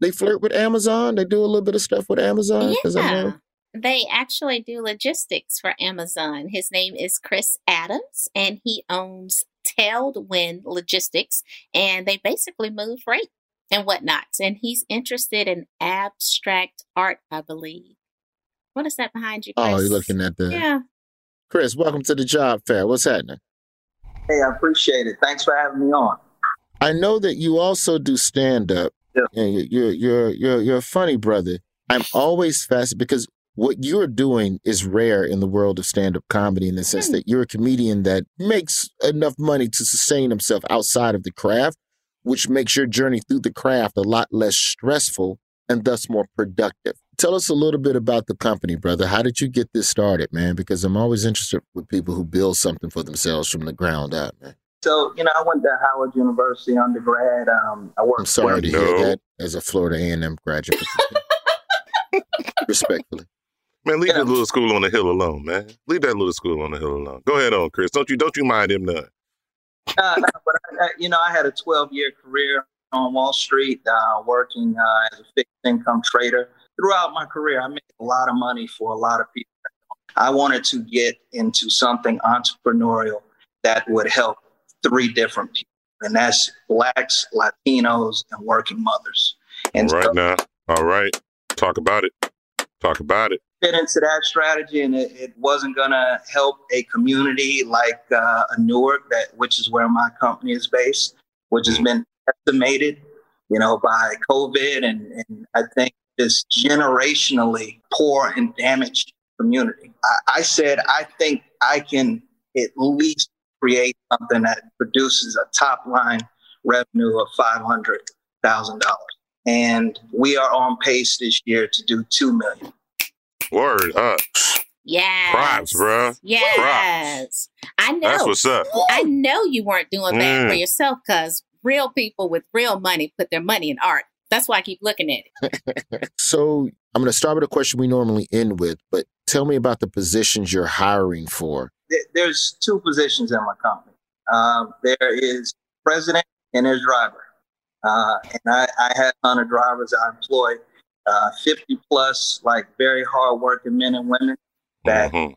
they flirt with Amazon. They do a little bit of stuff with Amazon. Yeah. They actually do logistics for Amazon. His name is Chris Adams, and he owns Tailwind Logistics, and they basically move freight and whatnot. And he's interested in abstract art, I believe. What is that behind you? Chris? Oh, you're looking at the Yeah. Chris. Welcome to the job fair. What's happening? Hey, I appreciate it. Thanks for having me on. I know that you also do stand up. Yeah. You're you're you're you're a funny brother. I'm always fascinated because what you're doing is rare in the world of stand-up comedy in the sense Hmm. that you're a comedian that makes enough money to sustain himself outside of the craft, which makes your journey through the craft a lot less stressful and thus more productive. Tell us a little bit about the company, brother. How did you get this started, man? Because I'm always interested with people who build something for themselves from the ground up, man. So, you know, I went to Howard University undergrad. Um, I worked I'm sorry to for- hear that as a Florida A&M graduate. Respectfully. Man, leave that little school on the hill alone, man. Leave that little school on the hill alone. Go ahead on, Chris. Don't you don't you mind him none. Uh, no, but I, I, you know, I had a 12 year career on Wall Street, uh, working uh, as a fixed income trader. Throughout my career, I made a lot of money for a lot of people. I wanted to get into something entrepreneurial that would help three different people, and that's blacks, Latinos, and working mothers. And All right so now. All right. Talk about it. Talk about it. fit into that strategy, and it, it wasn't going to help a community like uh, a Newark, that which is where my company is based, which has been estimated, you know, by COVID, and, and I think this generationally poor and damaged community. I, I said I think I can at least create something that produces a top line revenue of five hundred thousand dollars, and we are on pace this year to do two million. Word up. Yes. Props, bro. Yes. I know. That's what's up. I know you weren't doing that for Mm. yourself because real people with real money put their money in art. That's why I keep looking at it. So I'm going to start with a question we normally end with, but tell me about the positions you're hiring for. There- There's two positions in my company. Um, there is president and there's driver. Uh, and I, I have a ton of drivers I employ, uh, 50 plus, like very hardworking men and women that Mhm.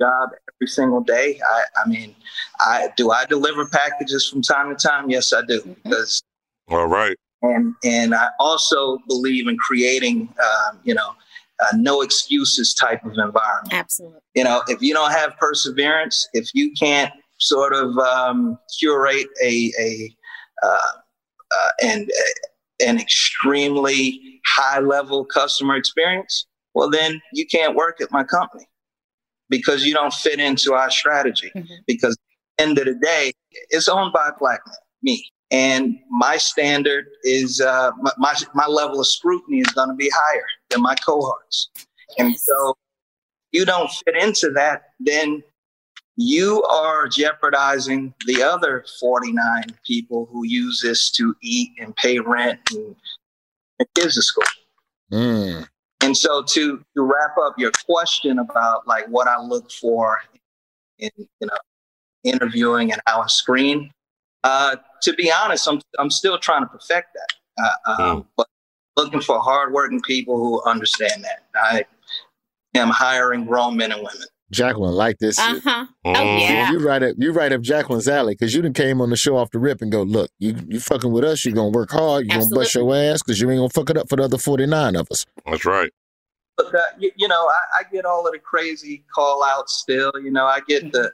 job every single day. I, I mean, I do I deliver packages from time to time? Yes, I do. Because All right. and and I also believe in creating, um, you know, a no excuses type of environment. Absolutely. You know, if you don't have perseverance, if you can't sort of um, curate a a uh, uh, and an extremely high level customer experience, well, then you can't work at my company because you don't fit into our strategy. Because at the end of the day, it's owned by black man, me. And my standard is uh, my, my my level of scrutiny is going to be higher than my cohorts, and so you don't fit into that, then you are jeopardizing the other 49 people who use this to eat and pay rent and and kids to school. Mm. And so to to wrap up your question about like what I look for in you know interviewing and how I screen, uh, to be honest, I'm I'm still trying to perfect that. Uh, um, But looking for hardworking people who understand that. I am hiring grown men and women. Jacqueline like this. Uh huh. Oh Mhm. yeah. You right up, you right up Jacqueline's alley because you done came on the show off the rip and go, look, you you fucking with us, You're gonna work hard, you gonna bust your ass because you ain't gonna fuck it up for the other forty nine of us. That's right. But uh, you, you know, I, I get all of the crazy call outs still. You know, I get the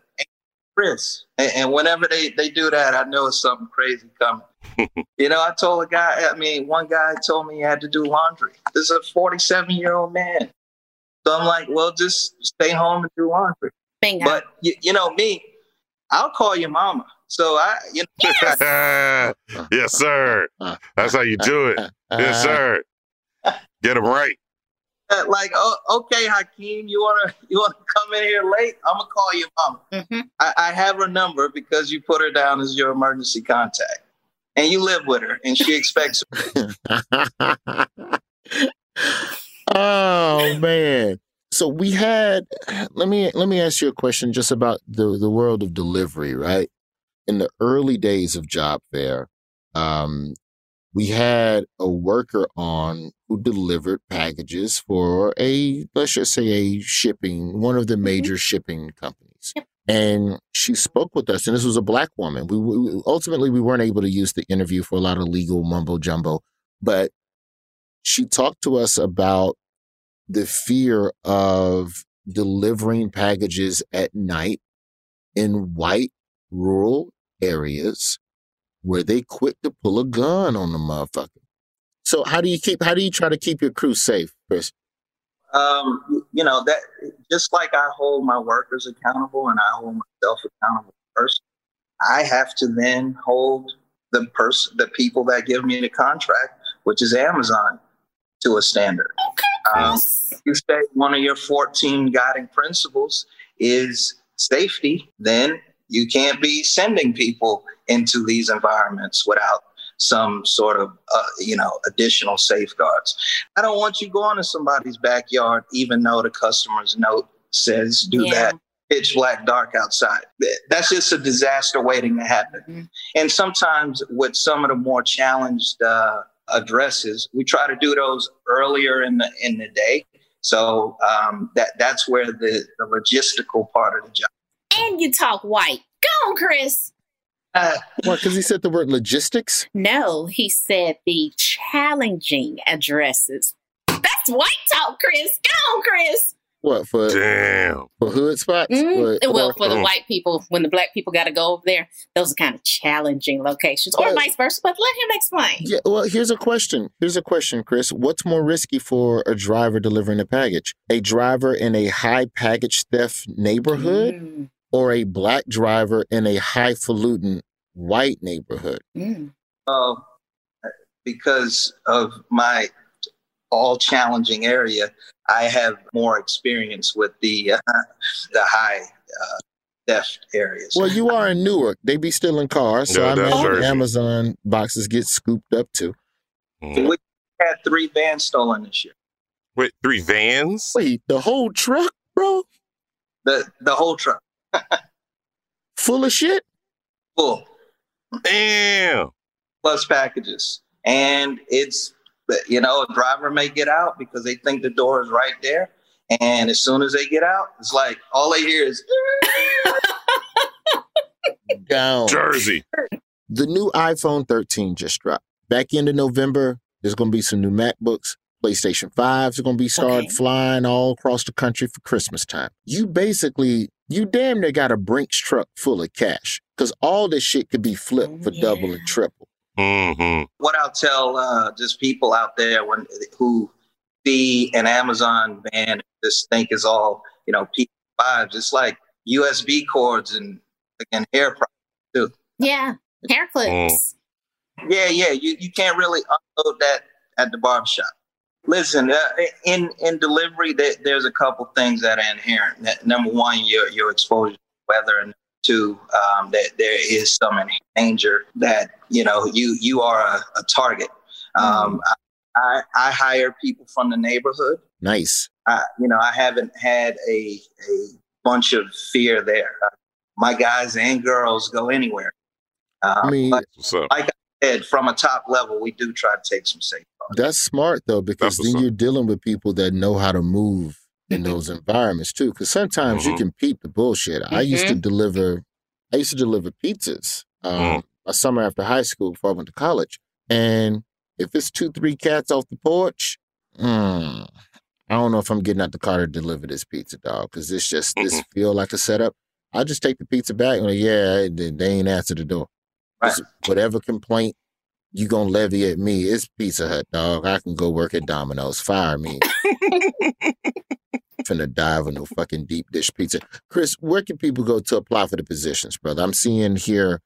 Chris, and, and whenever they they do that, I know it's something crazy coming. you know, I told a guy. I mean, one guy told me he had to do laundry. This is a 47 year old man. So I'm like, well, just stay home and do laundry. Bingo. But you, you know me, I'll call your mama. So I, you know, yes, sir. Uh, uh, That's how you do it. Uh, yes, sir. Get them right. Uh, like, oh, okay, Hakeem, you wanna you wanna come in here late? I'm gonna call your mama. Mm-hmm. I, I have her number because you put her down as your emergency contact, and you live with her, and she expects. oh man. So we had let me let me ask you a question just about the the world of delivery, right? In the early days of job fair, um, we had a worker on who delivered packages for a let's just say a shipping one of the mm-hmm. major shipping companies. And she spoke with us, and this was a black woman. We, we ultimately we weren't able to use the interview for a lot of legal mumbo jumbo, but she talked to us about the fear of delivering packages at night in white rural areas where they quit to pull a gun on the motherfucker. So how do you keep how do you try to keep your crew safe, Chris? Um, you know that just like I hold my workers accountable and I hold myself accountable first, I have to then hold the person, the people that give me the contract, which is Amazon, to a standard. Um, you say one of your 14 guiding principles is safety, then you can't be sending people into these environments without some sort of uh, you know additional safeguards. I don't want you going to somebody's backyard even though the customer's note says do yeah. that pitch black dark outside. That's just a disaster waiting to happen. Mm-hmm. And sometimes with some of the more challenged uh, addresses, we try to do those earlier in the in the day. So um, that that's where the, the logistical part of the job. And you talk white. Go on, Chris. Uh, what? Because he said the word logistics. No, he said the challenging addresses. That's white talk, Chris. Go on, Chris. What for? Damn. For hood spots? Mm-hmm. well, for the white people, when the black people got to go over there, those are kind of challenging locations, or vice versa. But let him explain. Yeah. Well, here's a question. Here's a question, Chris. What's more risky for a driver delivering a package? A driver in a high package theft neighborhood, mm. Or a black driver in a highfalutin white neighborhood? Mm. Uh, because of my all challenging area, I have more experience with the uh, the high uh, theft areas. Well, you are in Newark. They be stealing cars, so I imagine Amazon boxes get scooped up too. Mm. We had three vans stolen this year. Wait, three vans? Wait, the whole truck, bro? The the whole truck. Full of shit? Full. Damn. Plus packages. And it's you know, a driver may get out because they think the door is right there. And as soon as they get out, it's like all they hear is down. Jersey. The new iPhone 13 just dropped. Back into November, there's going to be some new MacBooks. PlayStation 5s are going to be started okay. flying all across the country for Christmas time. You basically, you damn near got a Brinks truck full of cash because all this shit could be flipped for yeah. double and triple. Mm-hmm. What I'll tell uh, just people out there when who see an Amazon van, just think is all you know P5s. It's like USB cords and again hair products too. Yeah, hair clips. Mm. Yeah, yeah. You you can't really unload that at the barbershop. Listen, uh, in in delivery, there, there's a couple things that are inherent. Number one, your your exposure to weather, and to um, that there is some danger that you know you you are a, a target. Um, mm. I, I hire people from the neighborhood. Nice. I, you know, I haven't had a a bunch of fear there. Uh, my guys and girls go anywhere. Uh, I mean, like I said, from a top level, we do try to take some safe. That's smart though, because then you're dealing with people that know how to move in those environments too. Because sometimes mm-hmm. you can peep the bullshit. Mm-hmm. I used to mm-hmm. deliver, I used to deliver pizzas um, mm. a summer after high school before I went to college. And if it's two, three cats off the porch, mm, I don't know if I'm getting out the car to deliver this pizza, dog. Because this just mm-hmm. this feel like a setup. I just take the pizza back and like, yeah, they, they ain't answer the door. Right. Whatever complaint you gonna levy at me, it's Pizza Hut, dog. I can go work at Domino's. Fire me. finna dive in no fucking deep dish pizza. Chris, where can people go to apply for the positions, brother? I'm seeing here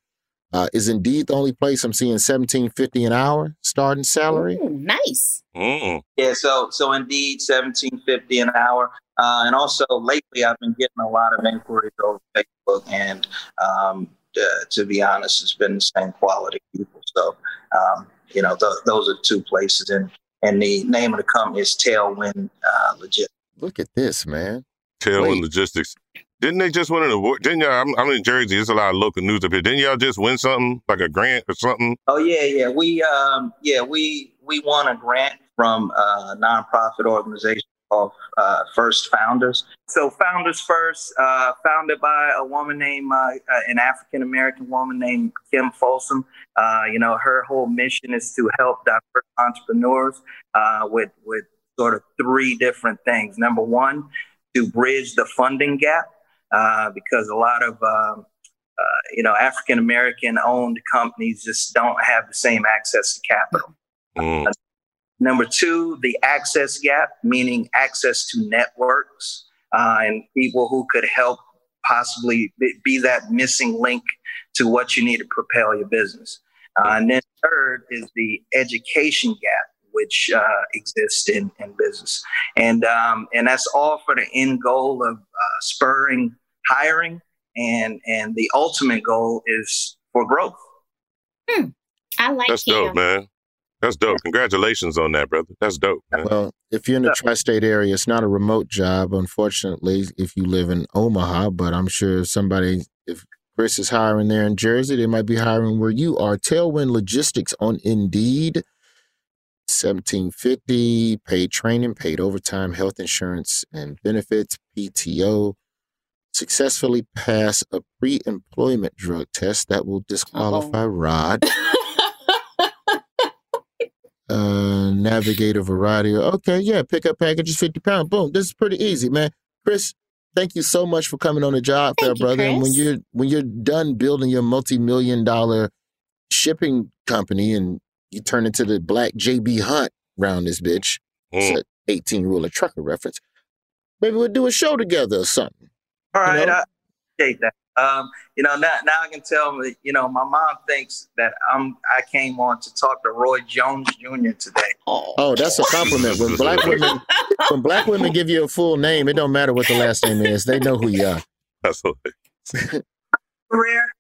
uh, is Indeed the only place I'm seeing seventeen fifty an hour starting salary? Ooh, nice. Mm. Yeah, so so Indeed seventeen fifty an hour, uh, and also lately I've been getting a lot of inquiries over Facebook, and um, uh, to be honest, it's been the same quality people. So um, you know, th- those are two places, and and the name of the company is Tailwind uh, Legit. Look at this, man. Tailwind Logistics. Didn't they just win an award? Didn't y'all? I'm, I'm, in Jersey. There's a lot of local news up here. Didn't y'all just win something like a grant or something? Oh yeah, yeah. We um yeah we we won a grant from a nonprofit organization called uh, First Founders. So Founders First, uh, founded by a woman named uh, uh an African American woman named Kim Folsom. Uh, you know, her whole mission is to help diverse entrepreneurs uh, with with sort of three different things. Number one, to bridge the funding gap, uh, because a lot of um, uh, you know African American owned companies just don't have the same access to capital. Mm. Number two, the access gap, meaning access to networks uh, and people who could help possibly be that missing link to what you need to propel your business. Uh, and then third is the education gap, which uh, exists in, in business. And, um, and that's all for the end goal of uh, spurring hiring. And, and the ultimate goal is for growth. Hmm. I like That's dope, man. That's dope. Congratulations on that, brother. That's dope. Man. Well, if you're in the tri-state area, it's not a remote job, unfortunately, if you live in Omaha. But I'm sure somebody, if Chris is hiring there in Jersey, they might be hiring where you are. Tailwind Logistics on Indeed. 1750 paid training, paid overtime, health insurance and benefits, PTO. Successfully pass a pre-employment drug test that will disqualify Uh-oh. Rod. uh, navigate a variety of, okay, yeah, pick up packages, 50 pounds. Boom. This is pretty easy, man. Chris, thank you so much for coming on the job there, brother. and when you're when you're done building your multi-million dollar shipping company and you turn into the black JB Hunt round this bitch, mm. it's an 18 ruler trucker reference. Maybe we'll do a show together or something. All right, you know? I appreciate that. Um, you know, now, now I can tell, you know, my mom thinks that I'm, I came on to talk to Roy Jones Jr. today. Oh, that's a compliment. When black women, when black women give you a full name, it don't matter what the last name is. They know who you are. Absolutely. Rare.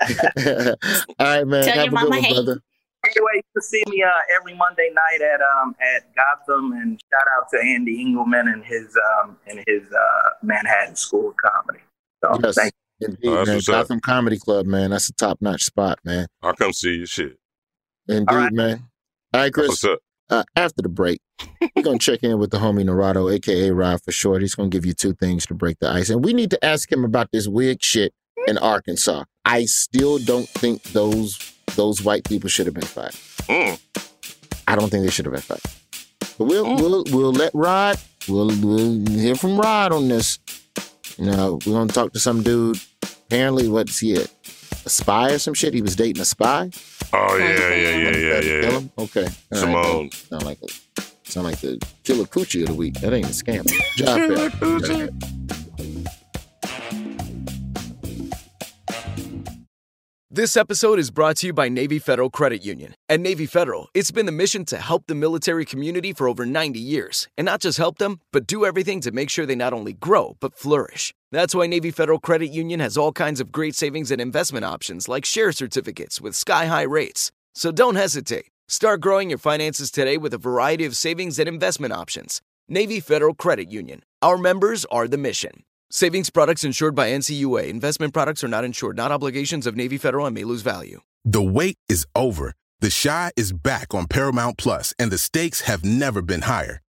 All right, man. Tell Have your a good mama one, hey. brother. Anyway, you can see me uh, every Monday night at um at Gotham, and shout out to Andy Engelman and his um and his uh, Manhattan School of Comedy. So Yes. thank Indeed, Oh, that's man. what's up. Gotham Comedy Club, man. That's a top notch spot, man. I'll come see you. Shit. Indeed, All right. man. All right, That's Chris. what's up? Uh, after the break, we're gonna check in with the homie Narado, aka Rod for short. He's gonna give you two things to break the ice, and we need to ask him about this weird shit in Arkansas. I still don't think those those white people should have been fired. Mm. I don't think they should have been fired. But we'll Mm. we'll we'll let Rod. We'll we'll hear from Rod on this. You know, we're gonna talk to some dude. Apparently, what's he a, a spy or some shit? He was dating a spy. Oh yeah, yeah, yeah, yeah, Kill yeah. him? Okay. All right. Simone. Sound like a sound like the killer coochie of the week. That ain't a scam. Job fair. This episode is brought to you by Navy Federal Credit Union. At Navy Federal, it's been the mission to help the military community for over 90 years. And not just help them, but do everything to make sure they not only grow, but flourish. That's why Navy Federal Credit Union has all kinds of great savings and investment options like share certificates with sky high rates. So don't hesitate. Start growing your finances today with a variety of savings and investment options. Navy Federal Credit Union. Our members are the mission. Savings products insured by NCUA. Investment products are not insured, not obligations of Navy Federal and may lose value. The wait is over. The Chi is back on Paramount Plus, and the stakes have never been higher.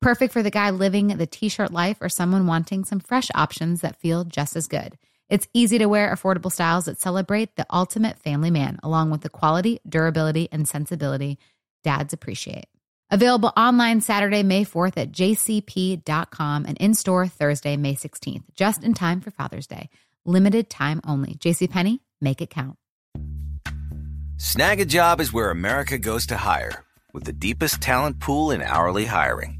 Perfect for the guy living the t shirt life or someone wanting some fresh options that feel just as good. It's easy to wear, affordable styles that celebrate the ultimate family man, along with the quality, durability, and sensibility dads appreciate. Available online Saturday, May 4th at jcp.com and in store Thursday, May 16th, just in time for Father's Day. Limited time only. JCPenney, make it count. Snag a job is where America goes to hire, with the deepest talent pool in hourly hiring.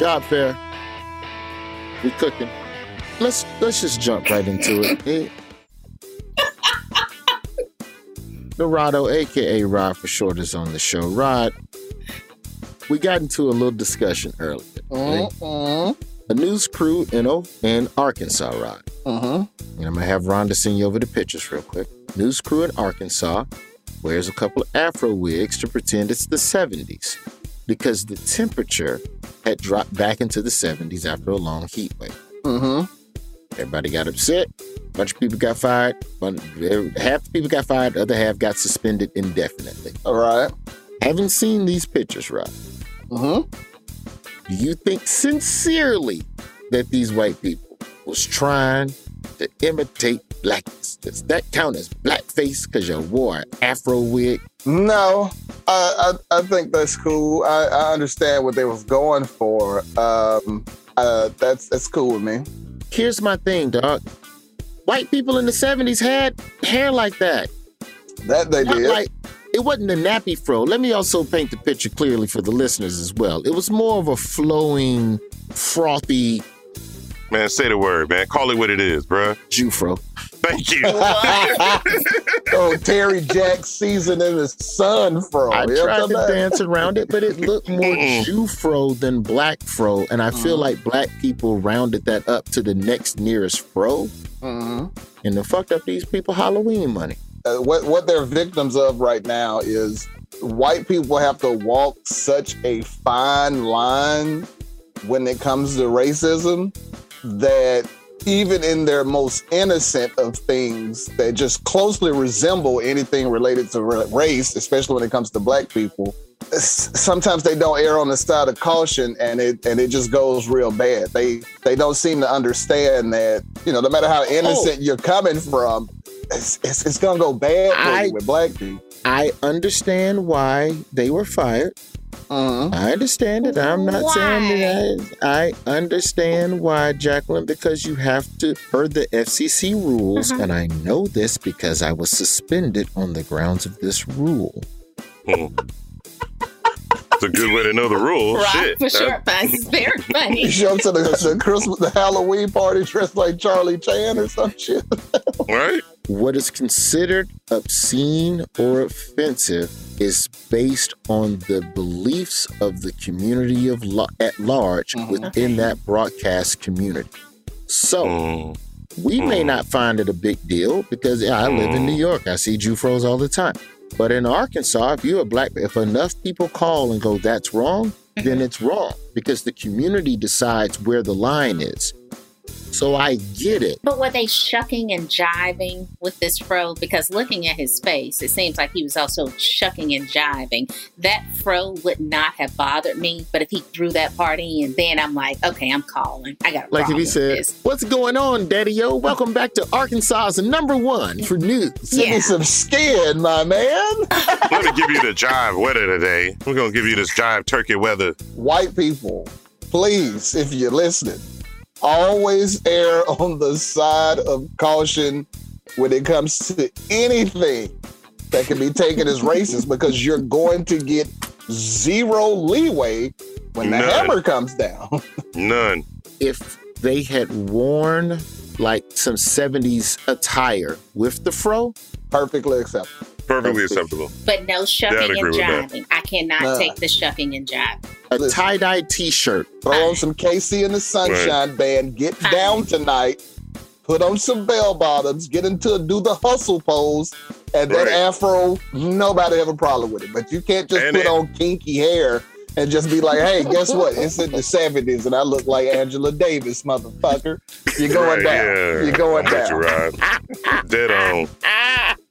Job fair. We cooking. Let's let's just jump right into it. Hey. Dorado, aka Rod for short, is on the show. Rod, we got into a little discussion earlier. Mm-hmm. A news crew in O in Arkansas, Rod. Mm-hmm. And I'm gonna have Rhonda send you over the pictures real quick. News crew in Arkansas wears a couple of afro wigs to pretend it's the 70s because the temperature had dropped back into the 70s after a long heat wave. Mm-hmm. Everybody got upset. A bunch of people got fired. One, half the people got fired. The other half got suspended indefinitely. All right. Haven't seen these pictures, Rob. Mm-hmm. Do you think sincerely that these white people was trying to imitate blackness? Does that count as blackface because you wore an afro wig? No, I, I, I think that's cool. I, I understand what they was going for. Um, uh, that's that's cool with me. Here's my thing, dog. White people in the 70s had hair like that. That they Not did. like it wasn't a nappy fro. Let me also paint the picture clearly for the listeners as well. It was more of a flowing, frothy Man, say the word, man. Call it what it is, bruh. Jufro. Thank you. oh, Terry Jack season in the sun fro. I You tried to talking dance around it, but it looked more Mm-mm. Jew fro than black fro. And I feel Mhm. like black people rounded that up to the next nearest fro. Mhm. And then fucked up these people Halloween money. Uh, what what they're victims of right now is white people have to walk such a fine line when it comes to racism that even in their most innocent of things that just closely resemble anything related to race, especially when it comes to black people, sometimes they don't err on the side of caution and it and it just goes real bad. They they don't seem to understand that, you know, no matter how oh. innocent you're coming from, it's, it's, it's gonna go bad I- with black people. I understand why they were fired. Mhm. I understand it. I'm not saying that I, I understand why, Jacqueline, because you have to, per the FCC rules, Mhm. and I know this because I was suspended on the grounds of this rule. Hmm. It's a good way to know the rules. Rock Shit. for short finds is very You show up to the, the Christmas, the Halloween party dressed like Charlie Chan or some shit. Right? What is considered obscene or offensive is based on the beliefs of the community of lo- at large Mhm. within that broadcast community. So Mm. we may Mm. not find it a big deal because yeah, I live in Mm. New York. I see Jufros all the time. But in Arkansas, if you're a black, if enough people call and go, "That's wrong," then it's wrong because the community decides where the line is. So I get it. But were they shucking and jiving with this fro? Because looking at his face, it seems like he was also shucking and jiving. That fro would not have bothered me, but if he threw that party in, then I'm like, okay, I'm calling. I got a Like if he with said, this. "What's going on, Daddy Yo? Welcome back to Arkansas's number one for news." Give me some skin, my man. Let me give you the jive weather today. We're gonna give you this jive turkey weather. White people, please, if you're listening, always err on the side of caution when it comes to anything that can be taken as racist because you're going to get zero leeway when the None. hammer comes down. None. If they had worn like some 70s attire with the fro, perfectly acceptable. Perfectly acceptable. But no shucking and with that. jiving. I cannot Nah. take the shucking and jiving. a tie dye t shirt. Throw on some KC and the Sunshine Band. Get down tonight. Put on some bell bottoms. Get into do the hustle pose. And that Right. afro, nobody have a problem with it. But you can't just And put it- on kinky hair and just be like, "Hey, guess what? It's in the '70s, and I look like Angela Davis, motherfucker." You're going Right, down. yeah. You're going I'm with down. you, Rod. Dead on.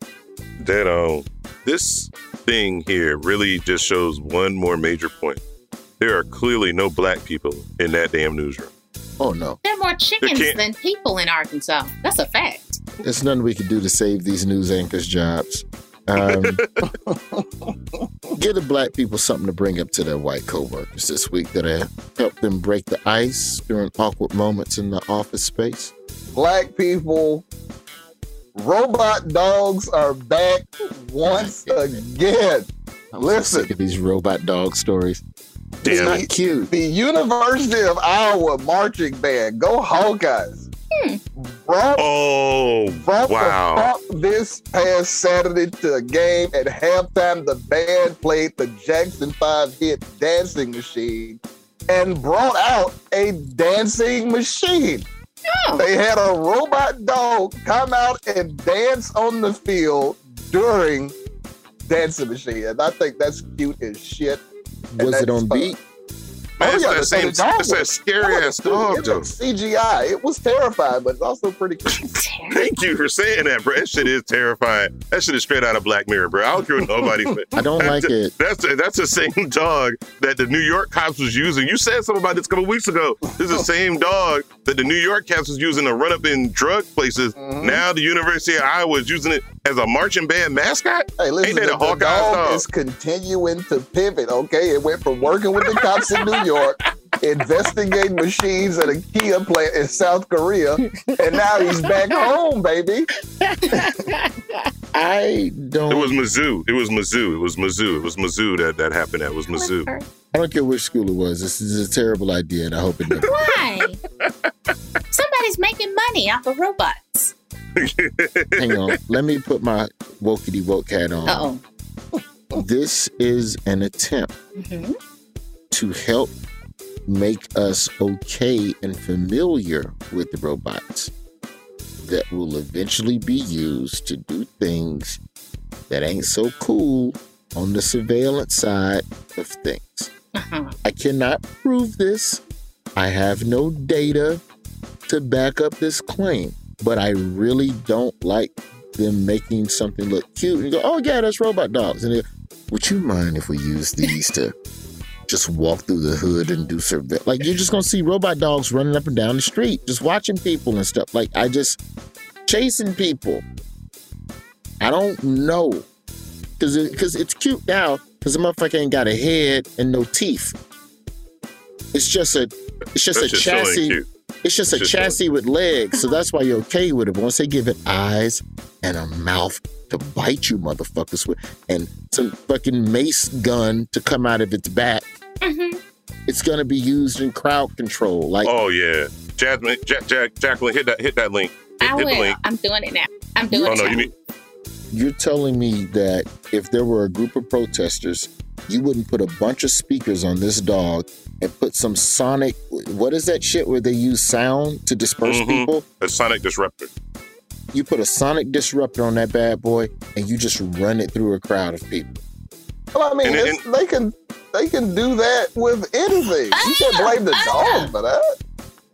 Dead on. This thing here really just shows one more major point. There are clearly no black people in that damn newsroom. Oh no, There are more chickens than people in Arkansas. That's a fact. there's nothing we can do to save these news anchors' jobs. Um, give the black people something to bring up to their white coworkers this week that have helped them break the ice during awkward moments in the office space. Black people, robot dogs are back once again. Listen, Look at these robot dog stories. It's Damn. not cute. the University of Iowa marching band, go Hawkeyes, hmm. brought, Oh, brought wow. the fuck this past Saturday to a game. At halftime, the band played the Jackson 5 hit Dancing Machine and brought out a dancing machine. Oh. They had a robot dog come out and dance on the field during Dancing Machine. And I think that's cute as shit. And Was it on fun. beat? Man, it's yeah, that the- same, dog it's that was- scary ass dog, it though. CGI. It was terrifying, but it's also pretty cool. Thank you for saying that, bro. That shit is terrifying. That shit is straight out of Black Mirror, bro. I don't care what nobody says. I don't That's like the- it. That's the, that's the same dog that the New York cops was using. You said something about this a couple weeks ago. This is the same dog that the New York cops was using to run up in drug places. Mm-hmm. Now the University of Iowa is using it as a marching band mascot. Hey, listen, Ain't that the, a Hawkeye dog, dog? is continuing to pivot. Okay, it went from working with the cops in New York, investigating machines at a Kia plant in South Korea, and now he's back home, baby. I don't. It was Mizzou. It was Mizzou. It was Mizzou. It was Mizzou that that happened. That was Mizzou. I don't care which school it was. This is a terrible idea, and I hope it never. Why? Somebody's making money off of robots. Hang on. Let me put my wokey woke hat on. Uh This is an attempt oh. to help make us okay and familiar with the robots that will eventually be used to do things that ain't so cool on the surveillance side of things. Uh-huh. I cannot prove this. I have no data to back up this claim, but I really don't like them making something look cute and go, oh, yeah, that's robot dogs. And they, would you mind if we use these to just walk through the hood and do surveillance? Like, you're just going to see robot dogs running up and down the street, just watching people and stuff. Like, I just chasing people. I don't know. Because it, cause it's cute now because the motherfucker ain't got a head and no teeth. It's just a it's just That's a just chassis. Cute. It's just a just so- chassis with legs, so that's why you're okay with it. But once they give it eyes and a mouth to bite you motherfuckers with, and some fucking mace gun to come out of its back, Mm-hmm. it's gonna be used in crowd control. Like, Oh yeah, Jasmine, Jack, Jack, Jacqueline, hit that, hit that link. Hit, I hit will. Link. I'm doing it now. I'm doing Oh it no, now. you need. You're telling me that if there were a group of protesters, you wouldn't put a bunch of speakers on this dog and put some sonic what is that shit where they use sound to disperse Mhm. people? A sonic disruptor. You put a sonic disruptor on that bad boy and you just run it through a crowd of people. Well, I mean, And- it's, they can they can do that with anything. You can't blame the dog for that.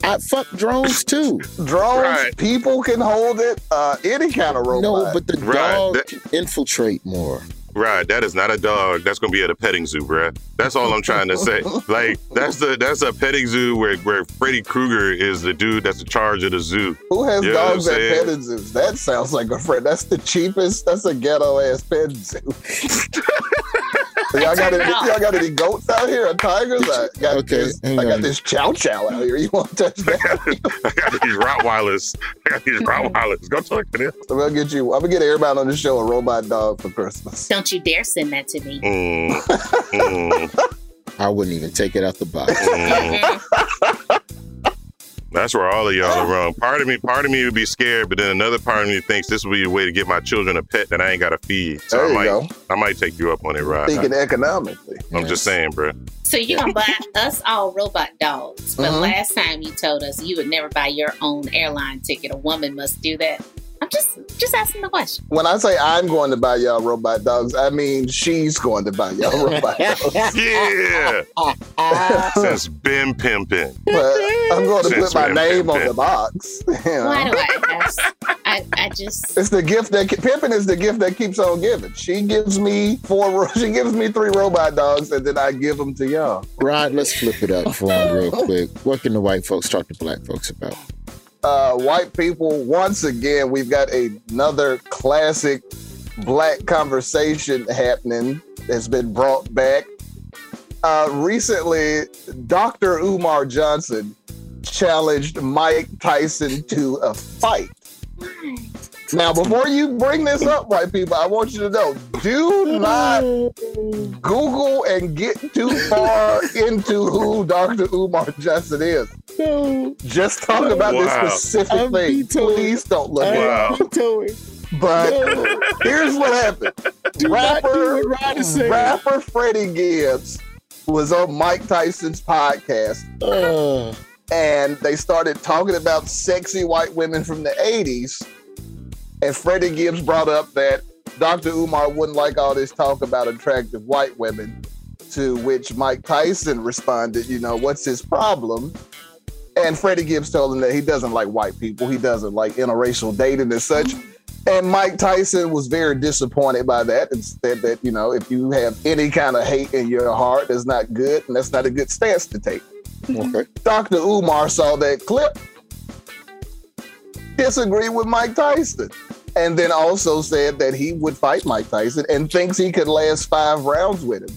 I fuck drones too. Drones, Right. people can hold it. Uh, any kind of robot. No, but the Right, dog that- infiltrate more. Right, that is not a dog. That's gonna be at a petting zoo, bruh. That's all I'm trying to say. Like that's the that's a petting zoo where where Freddy Krueger is the dude that's in charge of the zoo. Who has You know what I'm dogs at petting zoos? That sounds like a friend. That's the cheapest. That's a ghetto ass petting zoo. y'all got any, y'all got any goats out here or tigers? I got Okay, this. I got on. this chow chow out here. You want to touch that? I got these Rottweilers. I got these Rottweilers. Go talk to them. I'm gonna get you. I'm gonna get everybody on the show a robot dog for Christmas. Don't you dare send that to me. Mm, mm, I wouldn't even take it out the box. mm. That's where all of y'all are wrong. Part of me, part of me would be scared, but then another part of me thinks this would be a way to get my children a pet that I ain't got to feed. So There I you might, go. I might take you up on it, Rod. Thinking economically. I'm just saying, bro. So you're gonna buy us all robot dogs. But Mhm. last time you told us you would never buy your own airline ticket. A woman must do that. I'm just just asking the question. When I say I'm going to buy y'all robot dogs, I mean she's going to buy y'all robot dogs. Yeah. Since been pimping. But I'm going to Since put my been name on the box. you know? Why do I ask? I, I just It's the gift that pimping is the gift that keeps on giving. She gives me four. She gives me three robot dogs, and then I give them to y'all. Rod, let's flip it up for him real quick. What can the white folks talk to black folks about? Uh, white people, once again, we've got another classic black conversation happening that's been brought back. Uh, recently, Dr. Umar Johnson challenged Mike Tyson to a fight. Now, before you bring this up, white people, I want you to know do not Google and get too far into who Dr. Umar Johnson is. Just talk about Wow. this specific thing. Please don't look Wow. at it. But here's what happened. rapper, rapper Freddie Gibbs was on Mike Tyson's podcast. And they started talking about sexy white women from the 80s. And Freddie Gibbs brought up that Dr. Umar wouldn't like all this talk about attractive white women. To which Mike Tyson responded, you know, what's his problem? And Freddie Gibbs told him that he doesn't like white people. He doesn't like interracial dating and such. And Mike Tyson was very disappointed by that and said that, you know, if you have any kind of hate in your heart, that's not good and that's not a good stance to take. Okay. Dr. Umar saw that clip, disagreed with Mike Tyson, and then also said that he would fight Mike Tyson and thinks he could last five rounds with him.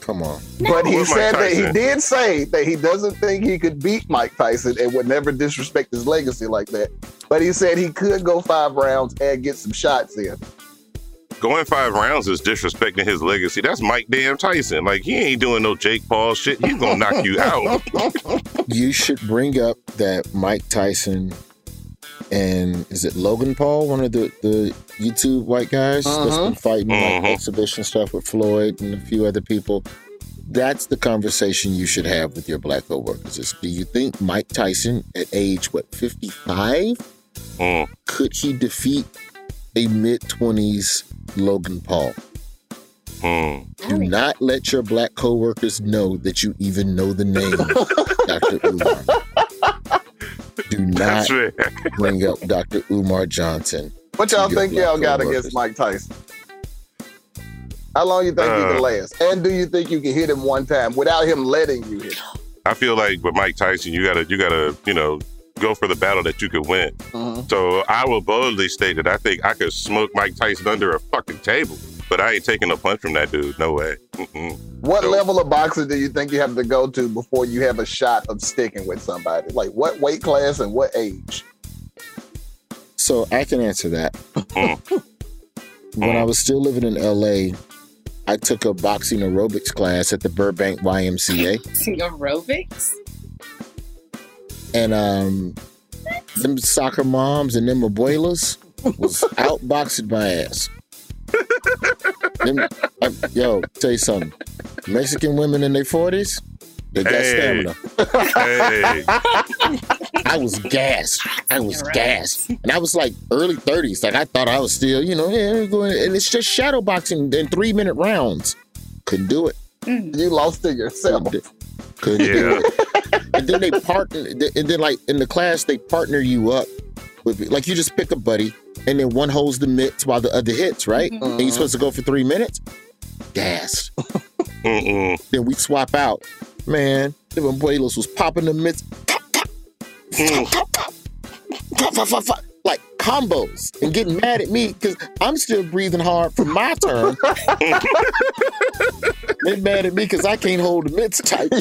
Come on. But he said that he did say that he doesn't think he could beat Mike Tyson and would never disrespect his legacy like that. But he said he could go five rounds and get some shots in. Going five rounds is disrespecting his legacy. That's Mike Damn Tyson. Like he ain't doing no Jake Paul shit. He's gonna knock you out. You should bring up that Mike Tyson and is it Logan Paul, one of the, the YouTube white guys that's Uh-huh. been fighting like exhibition stuff with Floyd and a few other people. That's the conversation you should have with your black coworkers. Is do you think Mike Tyson at age what fifty five Mm. could he defeat a mid twenties Logan Paul? Mm. Do not let your black coworkers know that you even know the name Dr. Umar. Do not That's bring up Dr. Umar Johnson. What y'all think y'all got coworkers. against Mike Tyson? How long you think you Uh. can last? And do you think you can hit him one time without him letting you hit him? I feel like with Mike Tyson, you gotta you gotta you know go for the battle that you could win. Mhm. So I will boldly state that I think I could smoke Mike Tyson under a fucking table, but I ain't taking a punch from that dude. No way. Mm-mm. What Nope. level of boxing do you think you have to go to before you have a shot of sticking with somebody? Like what weight class and what age? So I can answer that. Mm. when I was still living in LA, I took a boxing aerobics class at the Burbank YMCA. aerobics. and um them soccer moms and them abuelas was outboxing my ass. Them, I, yo, tell you something. Mexican women in their forties, they got Hey. stamina. Hey, I was gassed. I was gassed, and I was like early thirties. Like I thought I was still, you know, yeah, going. And it's just shadow boxing in three minute rounds. Couldn't do it. Mm. You lost to yourself. Couldn't do, couldn't do it. And then they partner, and then like in the class they partner you up with like you just pick a buddy, and then one holds the mitts while the other hits, right? Mm-hmm. And you're supposed to go for three minutes. Gassed. Mm-mm. Then we swap out. Man, them abuelos was popping the mitts. Like combos and getting mad at me because I'm still breathing hard for my turn. They're mad at me because I can't hold the mitts tight.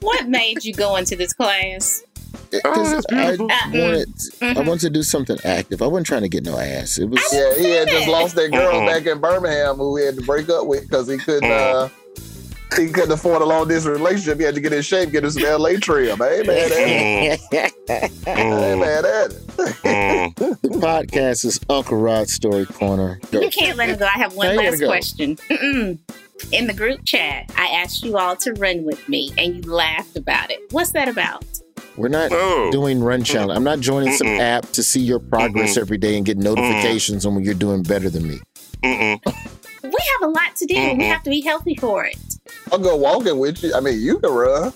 What made you go into this class? Because oh, I Uh-uh. wanted, I mm-hmm. wanted to do something active. I wasn't trying to get no ass. It was Yeah, he had just lost that girl back in Birmingham who he had to break up with because he couldn't mm. uh he couldn't afford a long distance relationship. He had to get in shape, get him some LA trim. I ain't mad at it. Mm. I ain't mad at it. the podcast is Uncle Rod's Story Corner. Go. You can't let him go. I have one Now last question. Mm-mm. In the group chat, I asked you all to run with me, and you laughed about it. What's that about? We're not Oh. doing run challenge. I'm not joining some Mm-mm. app to see your progress Mm-mm. every day and get notifications on when you're doing better than me. Mm-mm. We have a lot to do. We Mm-mm. have to be healthy for it. I'll go walking with you. I mean, you can run.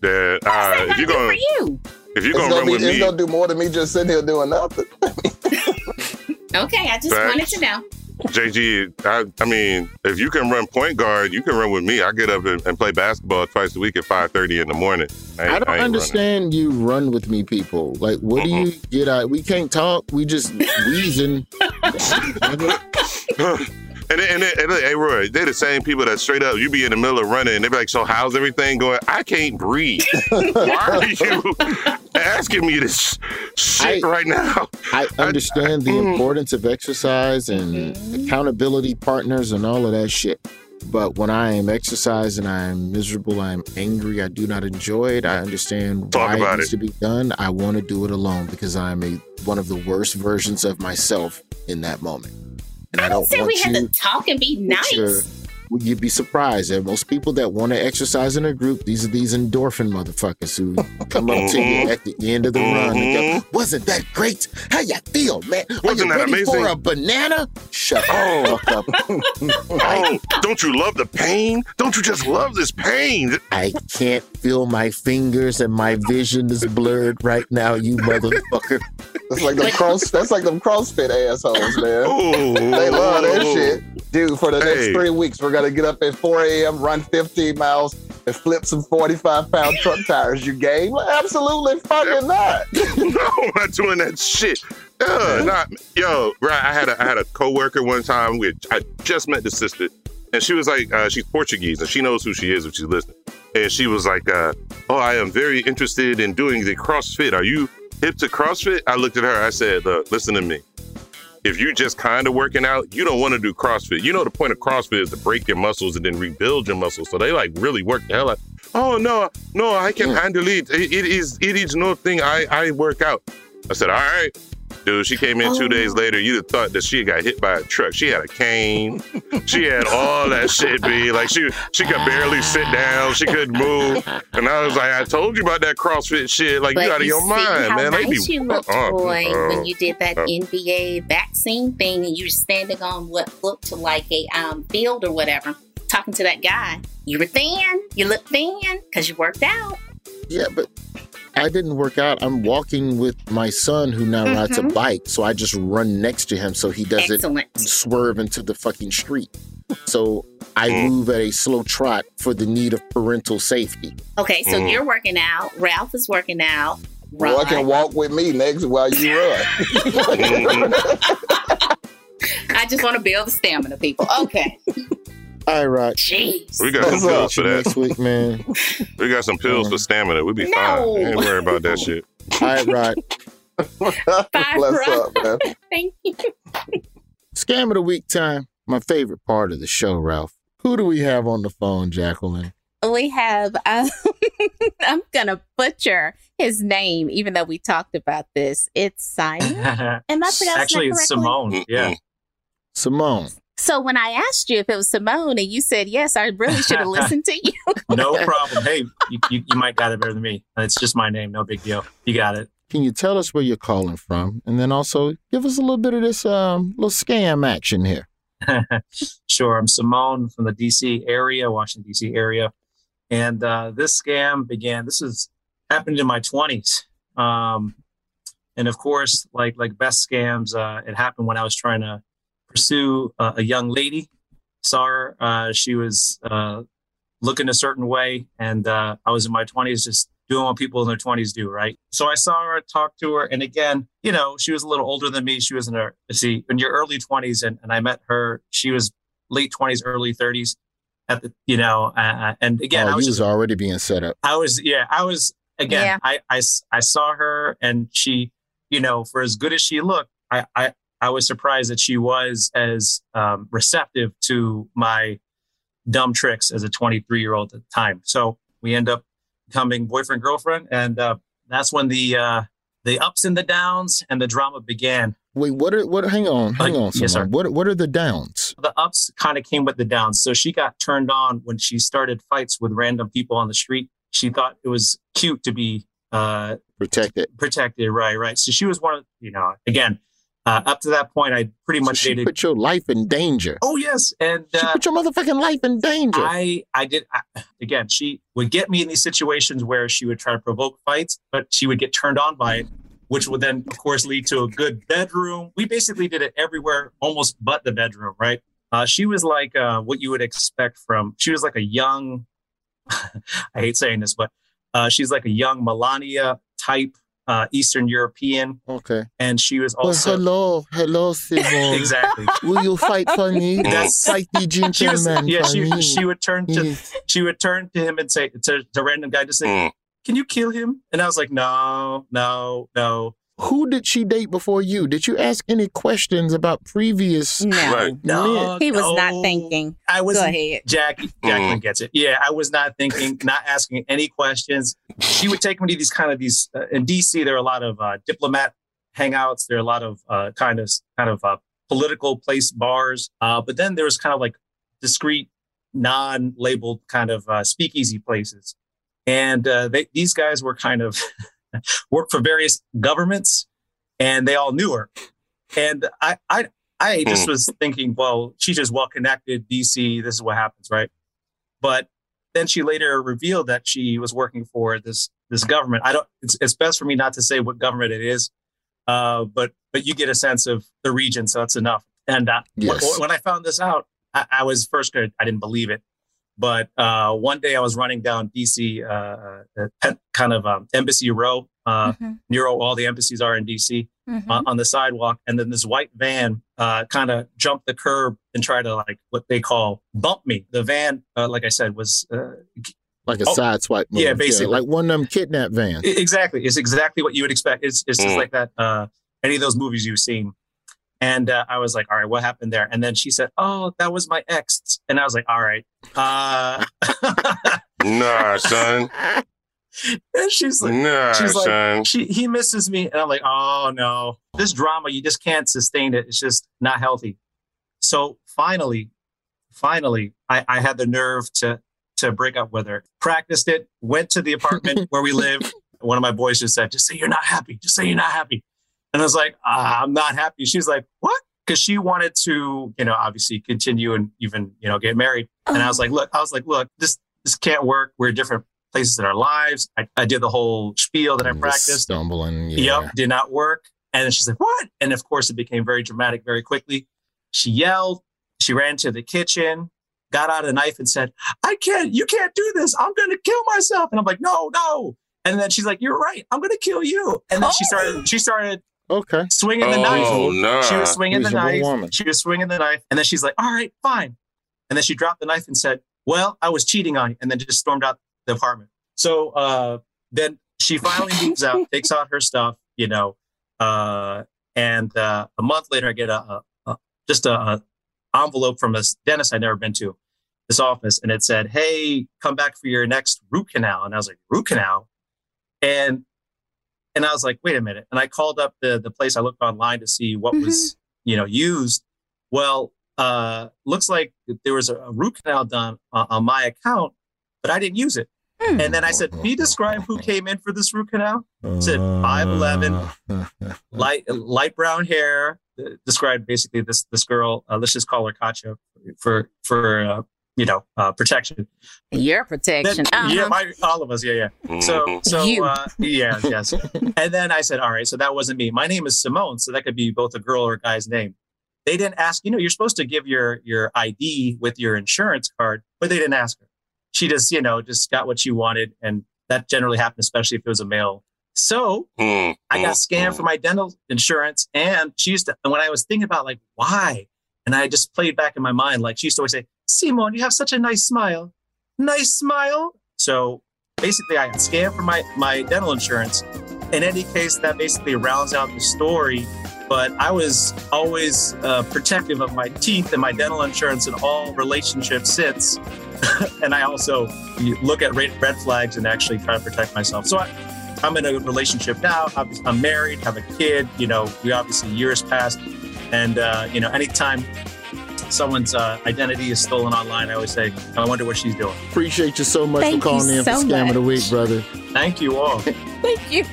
That uh, if you're Good gonna you. if you're It's gonna gonna, run be, with it's me, gonna do more than me just sitting here doing nothing. Okay, I just Facts. wanted to know. JG, I, I mean, if you can run point guard, you can run with me. I get up and, and play basketball twice a week at five thirty in the morning. I, I don't I understand you run with me people. Like, what do you get out? We can't talk. We just wheezing. And then, and then, and then, hey Roy, they're the same people that straight up you be in the middle of running and they be like, "So how's everything going?" I can't breathe. Why are you asking me this shit I- right now? I understand the Mm. importance of exercise and accountability partners and all of that shit. But when I am exercising, I am miserable, I am angry, I do not enjoy it. I understand Talk why it needs it. to be done. I want to do it alone because I'm a one of the worst versions of myself in that moment. And I, I don't say we had to talk and be your- nice. well, You'd be surprised that most people that want to exercise in a group, these are these endorphin motherfuckers who come up to you at the end of the run and go, "Wasn't that great? How you feel, man? Mm-hmm. Wasn't that amazing?" for a banana?" Shut Oh. the fuck up. Oh, don't you love the pain? Don't you just love this pain? I can't feel my fingers and my vision is blurred right now, you motherfucker. That's like them cross. That's like them CrossFit assholes, man. Oh, They love that shit. Dude, for the next Hey. three weeks, we're to get up at 4 a.m., run 15 miles, and flip some 45 pound truck tires. You game? Absolutely fucking not. no, I'm not doing that shit. Uh, not, yo, right. I had a I had a coworker one time. We I just met the sister, and she was like, uh, she's Portuguese, and she knows who she is if she's listening. And she was like, uh, "Oh, I am very interested in doing the CrossFit. Are you hip to CrossFit?" I looked at her. I said, "Look, listen to me. If you're just kind of working out, you don't want to do CrossFit. You know the point of CrossFit is to break your muscles and then rebuild your muscles. So they like really work the hell out. Oh no, no, I can mm. handle it. It, it is it is no thing. I I work out. I said, all right. Dude, she came in two days later. You'd have thought that she got hit by a truck. She had a cane. She had all that shit, be like she she could barely sit down. She couldn't move. And I was like, I told you about that CrossFit shit. Like but you out of you your see mind, how man. They nice be you looked, uh, boy, uh, when you did that uh. NBA vaccine thing, and you were standing on what looked like a um, field or whatever, talking to that guy. You were thin. You looked thin because you worked out. Yeah, but I didn't work out. I'm walking with my son who now rides a Mhm. bike, so I just run next to him so he doesn't Excellent. swerve into the fucking street. So I Mm. move at a slow trot for the need of parental safety. Okay, so Mm. you're working out. Ralph is working out. Well, I can walk with me next while you run. I just want to build the stamina, people. Okay. All right, Rod. Jeez. We got some pills for that. Next that. week, man. We got some pills for stamina. We'll be No. fine. Ain't worry about that shit. All right, Rod. Bye, What's Rod. up, man? Thank you. Scam of the week time. My favorite part of the show, Ralph. Who do we have on the phone, Jacqueline? we have um, i'm gonna butcher his name even though we talked about this it's simon am i pronouncing Actually, it's correctly? Simone. Yeah. Simone. So when i asked you if it was simone and you said yes i really should have listened to you No problem. Hey, you, you, you might got it better than me. It's just my name. No big deal. You got it. Can you tell us where you're calling from? And then also give us a little bit of this um, little scam action here. sure. I'm Simone from the DC area, Washington, DC area. And uh, this scam began, this is happened in my 20s. Um, and of course, like like best scams, uh, it happened when I was trying to pursue uh, a young lady. Saw her, uh, she was uh, looking a certain way, and uh, I was in my 20s just doing what people in their 20s do, right? So I saw her, talked to her, and again, you know, she was a little older than me. She was in her, see, in your early 20s, and, and I met her, she was late 20s, early 30s at the, you know, uh, and again, oh, I was you just already being set up. I was, yeah, I was, again, Yeah. I saw her and she, you know, for as good as she looked, I, I, I was surprised that she was as um, receptive to my, dumb tricks as a 23 year old at the time. So we end up becoming boyfriend girlfriend, and uh, that's when the uh, the ups and the downs and the drama began. Wait, what are what? Hang on, hang on. yes, sir. What what are the downs? The ups kind of came with the downs. So she got turned on when she started fights with random people on the street. She thought it was cute to be uh, protected. Protected, right, right. So she was one of you know again. Uh, up to that point, I pretty much She dated. put your life in danger. Oh yes, and She uh, put your motherfucking life in danger. I I did I, again. She would get me in these situations where she would try to provoke fights, but she would get turned on by it, which would then, of course, lead to a good bedroom. We basically did it everywhere, almost but the bedroom. Right? Uh, she was like uh, what you would expect from. She was like a young. I hate saying this, but uh, she's like a young Melania type uh, Eastern European. Okay. And she was Well, also hello, hello, Simone. exactly. Will you fight for me? That's- fight the she was, yeah, she, me. she would turn to Yes. she would turn to him and say to the random guy to say, "Can you kill him?" And I was like, "No, no, no." Who did she date before you? Did you ask any questions about previous? No, men? No, he was no. not thinking. I was Go ahead. Jackie. Jacqueline gets it. Yeah, I was not thinking, not asking any questions. She would take me to these kind of these uh, in DC. There are a lot of uh, diplomat hangouts. There are a lot of uh, kind of kind of uh, political place bars. Uh, but then there was kind of like discreet, non-labeled kind of uh, speakeasy places, and uh, they, these guys were kind of worked for various governments, and they all knew her. And I, I, I just was thinking, well, she's just well connected, DC. This is what happens, right? But then she later revealed that she was working for this this government. I don't. It's, it's best for me not to say what government it is, uh, but but you get a sense of the region, so that's enough. And uh, Yes. when I found this out, I, I was first. I didn't believe it, but uh, one day I was running down DC, uh, uh, kind of um, Embassy Row, uh, Mhm. near all the embassies are in DC, Mhm. on, on the sidewalk, and then this white van uh, kind of jumped the curb and tried to like what they call bump me. The van, uh, like I said, was uh, Like a Oh, side swipe move. yeah, basically. like one of them kidnap vans. Exactly. It's exactly what you would expect. It's, it's just Mm. like that, uh, any of those movies you've seen. And uh, I was like, all right, what happened there? And then she said, oh, that was my ex. And I was like, all right. Uh, Nah, son. and she's like, Nah, she's like, son. she, he misses me. And I'm like, oh no, this drama, you just can't sustain it. It's just not healthy. So finally, finally, I, I had the nerve to, to break up with her, practiced it, went to the apartment where we live. One of my boys just said, just say you're not happy. Just say you're not happy. And I was like, ah, I'm not happy. She's like, what? Because she wanted to, you know, obviously continue and even, you know, get married. And I was like, look, I was like, look, this this can't work. We're different places in our lives. I, I did the whole spiel that I practiced. Stumbling. Yeah. Yep, did not work. And then she's like, what? And of course, it became very dramatic very quickly. She yelled. She ran to the kitchen, got out a knife and said, I can't, you can't do this. I'm going to kill myself. And I'm like, no, no. And then she's like, you're right. I'm going to kill you. And then she started, she started Okay. swinging the Oh, knife. nah. She was swinging the knife. woman. She was swinging the knife. And then she's like, all right, fine. And then she dropped the knife and said, well, I was cheating on you. And then just stormed out the apartment. So uh, then she finally moves out, takes out her stuff, you know. Uh, and uh, a month later, I get a, a, a just a, a envelope from this dentist I'd never been to, this office, and it said, "Hey, come back for your next root canal." And I was like, "Root canal?" And and I was like, "Wait a minute!" And I called up the the place. I looked online to see what was you know used. Well, uh, looks like there was a, a root canal done on, on my account, but I didn't use it. And then I said, "Can you describe who came in for this root canal?" I said five eleven, light light brown hair. uh, Described basically this this girl. Uh, let's just call her Katya for for uh, you know uh, protection. Your protection. Then- Yeah, Uh-huh. my, all of us. Yeah, yeah. So, so uh, yeah, yes. and then I said, all right, so that wasn't me. My name is Simone, so that could be both a girl or a guy's name. They didn't ask. You know, you're supposed to give your your ID with your insurance card, but they didn't ask her. She just, you know, just got what she wanted, and that generally happened, especially if it was a male. So I got scammed for my dental insurance, and she used to. And when I was thinking about like why, and I just played back in my mind, like she used to always say, "Simone, you have such a nice smile, nice smile." So basically, I scammed for my my dental insurance. In any case, that basically rounds out the story. but I was always uh, protective of my teeth and my dental insurance in all relationships since. and I also look at red flags and actually try to protect myself. So I, I'm in a relationship now. I'm married, have a kid. You know, we obviously years passed, and uh, you know, anytime someone's uh, identity is stolen online, I always say, I wonder what she's doing. Appreciate you so much Thank for calling in so for Scam of the. Week, brother. Thank you all. Thank you.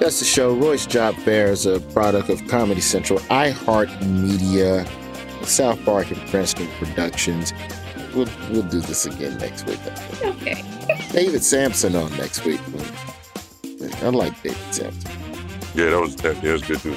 That's the show. Royce Job Fair is a product of Comedy Central, iHeartMedia, South Park and Princeton Productions. We'll, we'll do this again next week. Okay. David Sampson on next week. I like David Sampson. Yeah, that was that, yeah, was good too.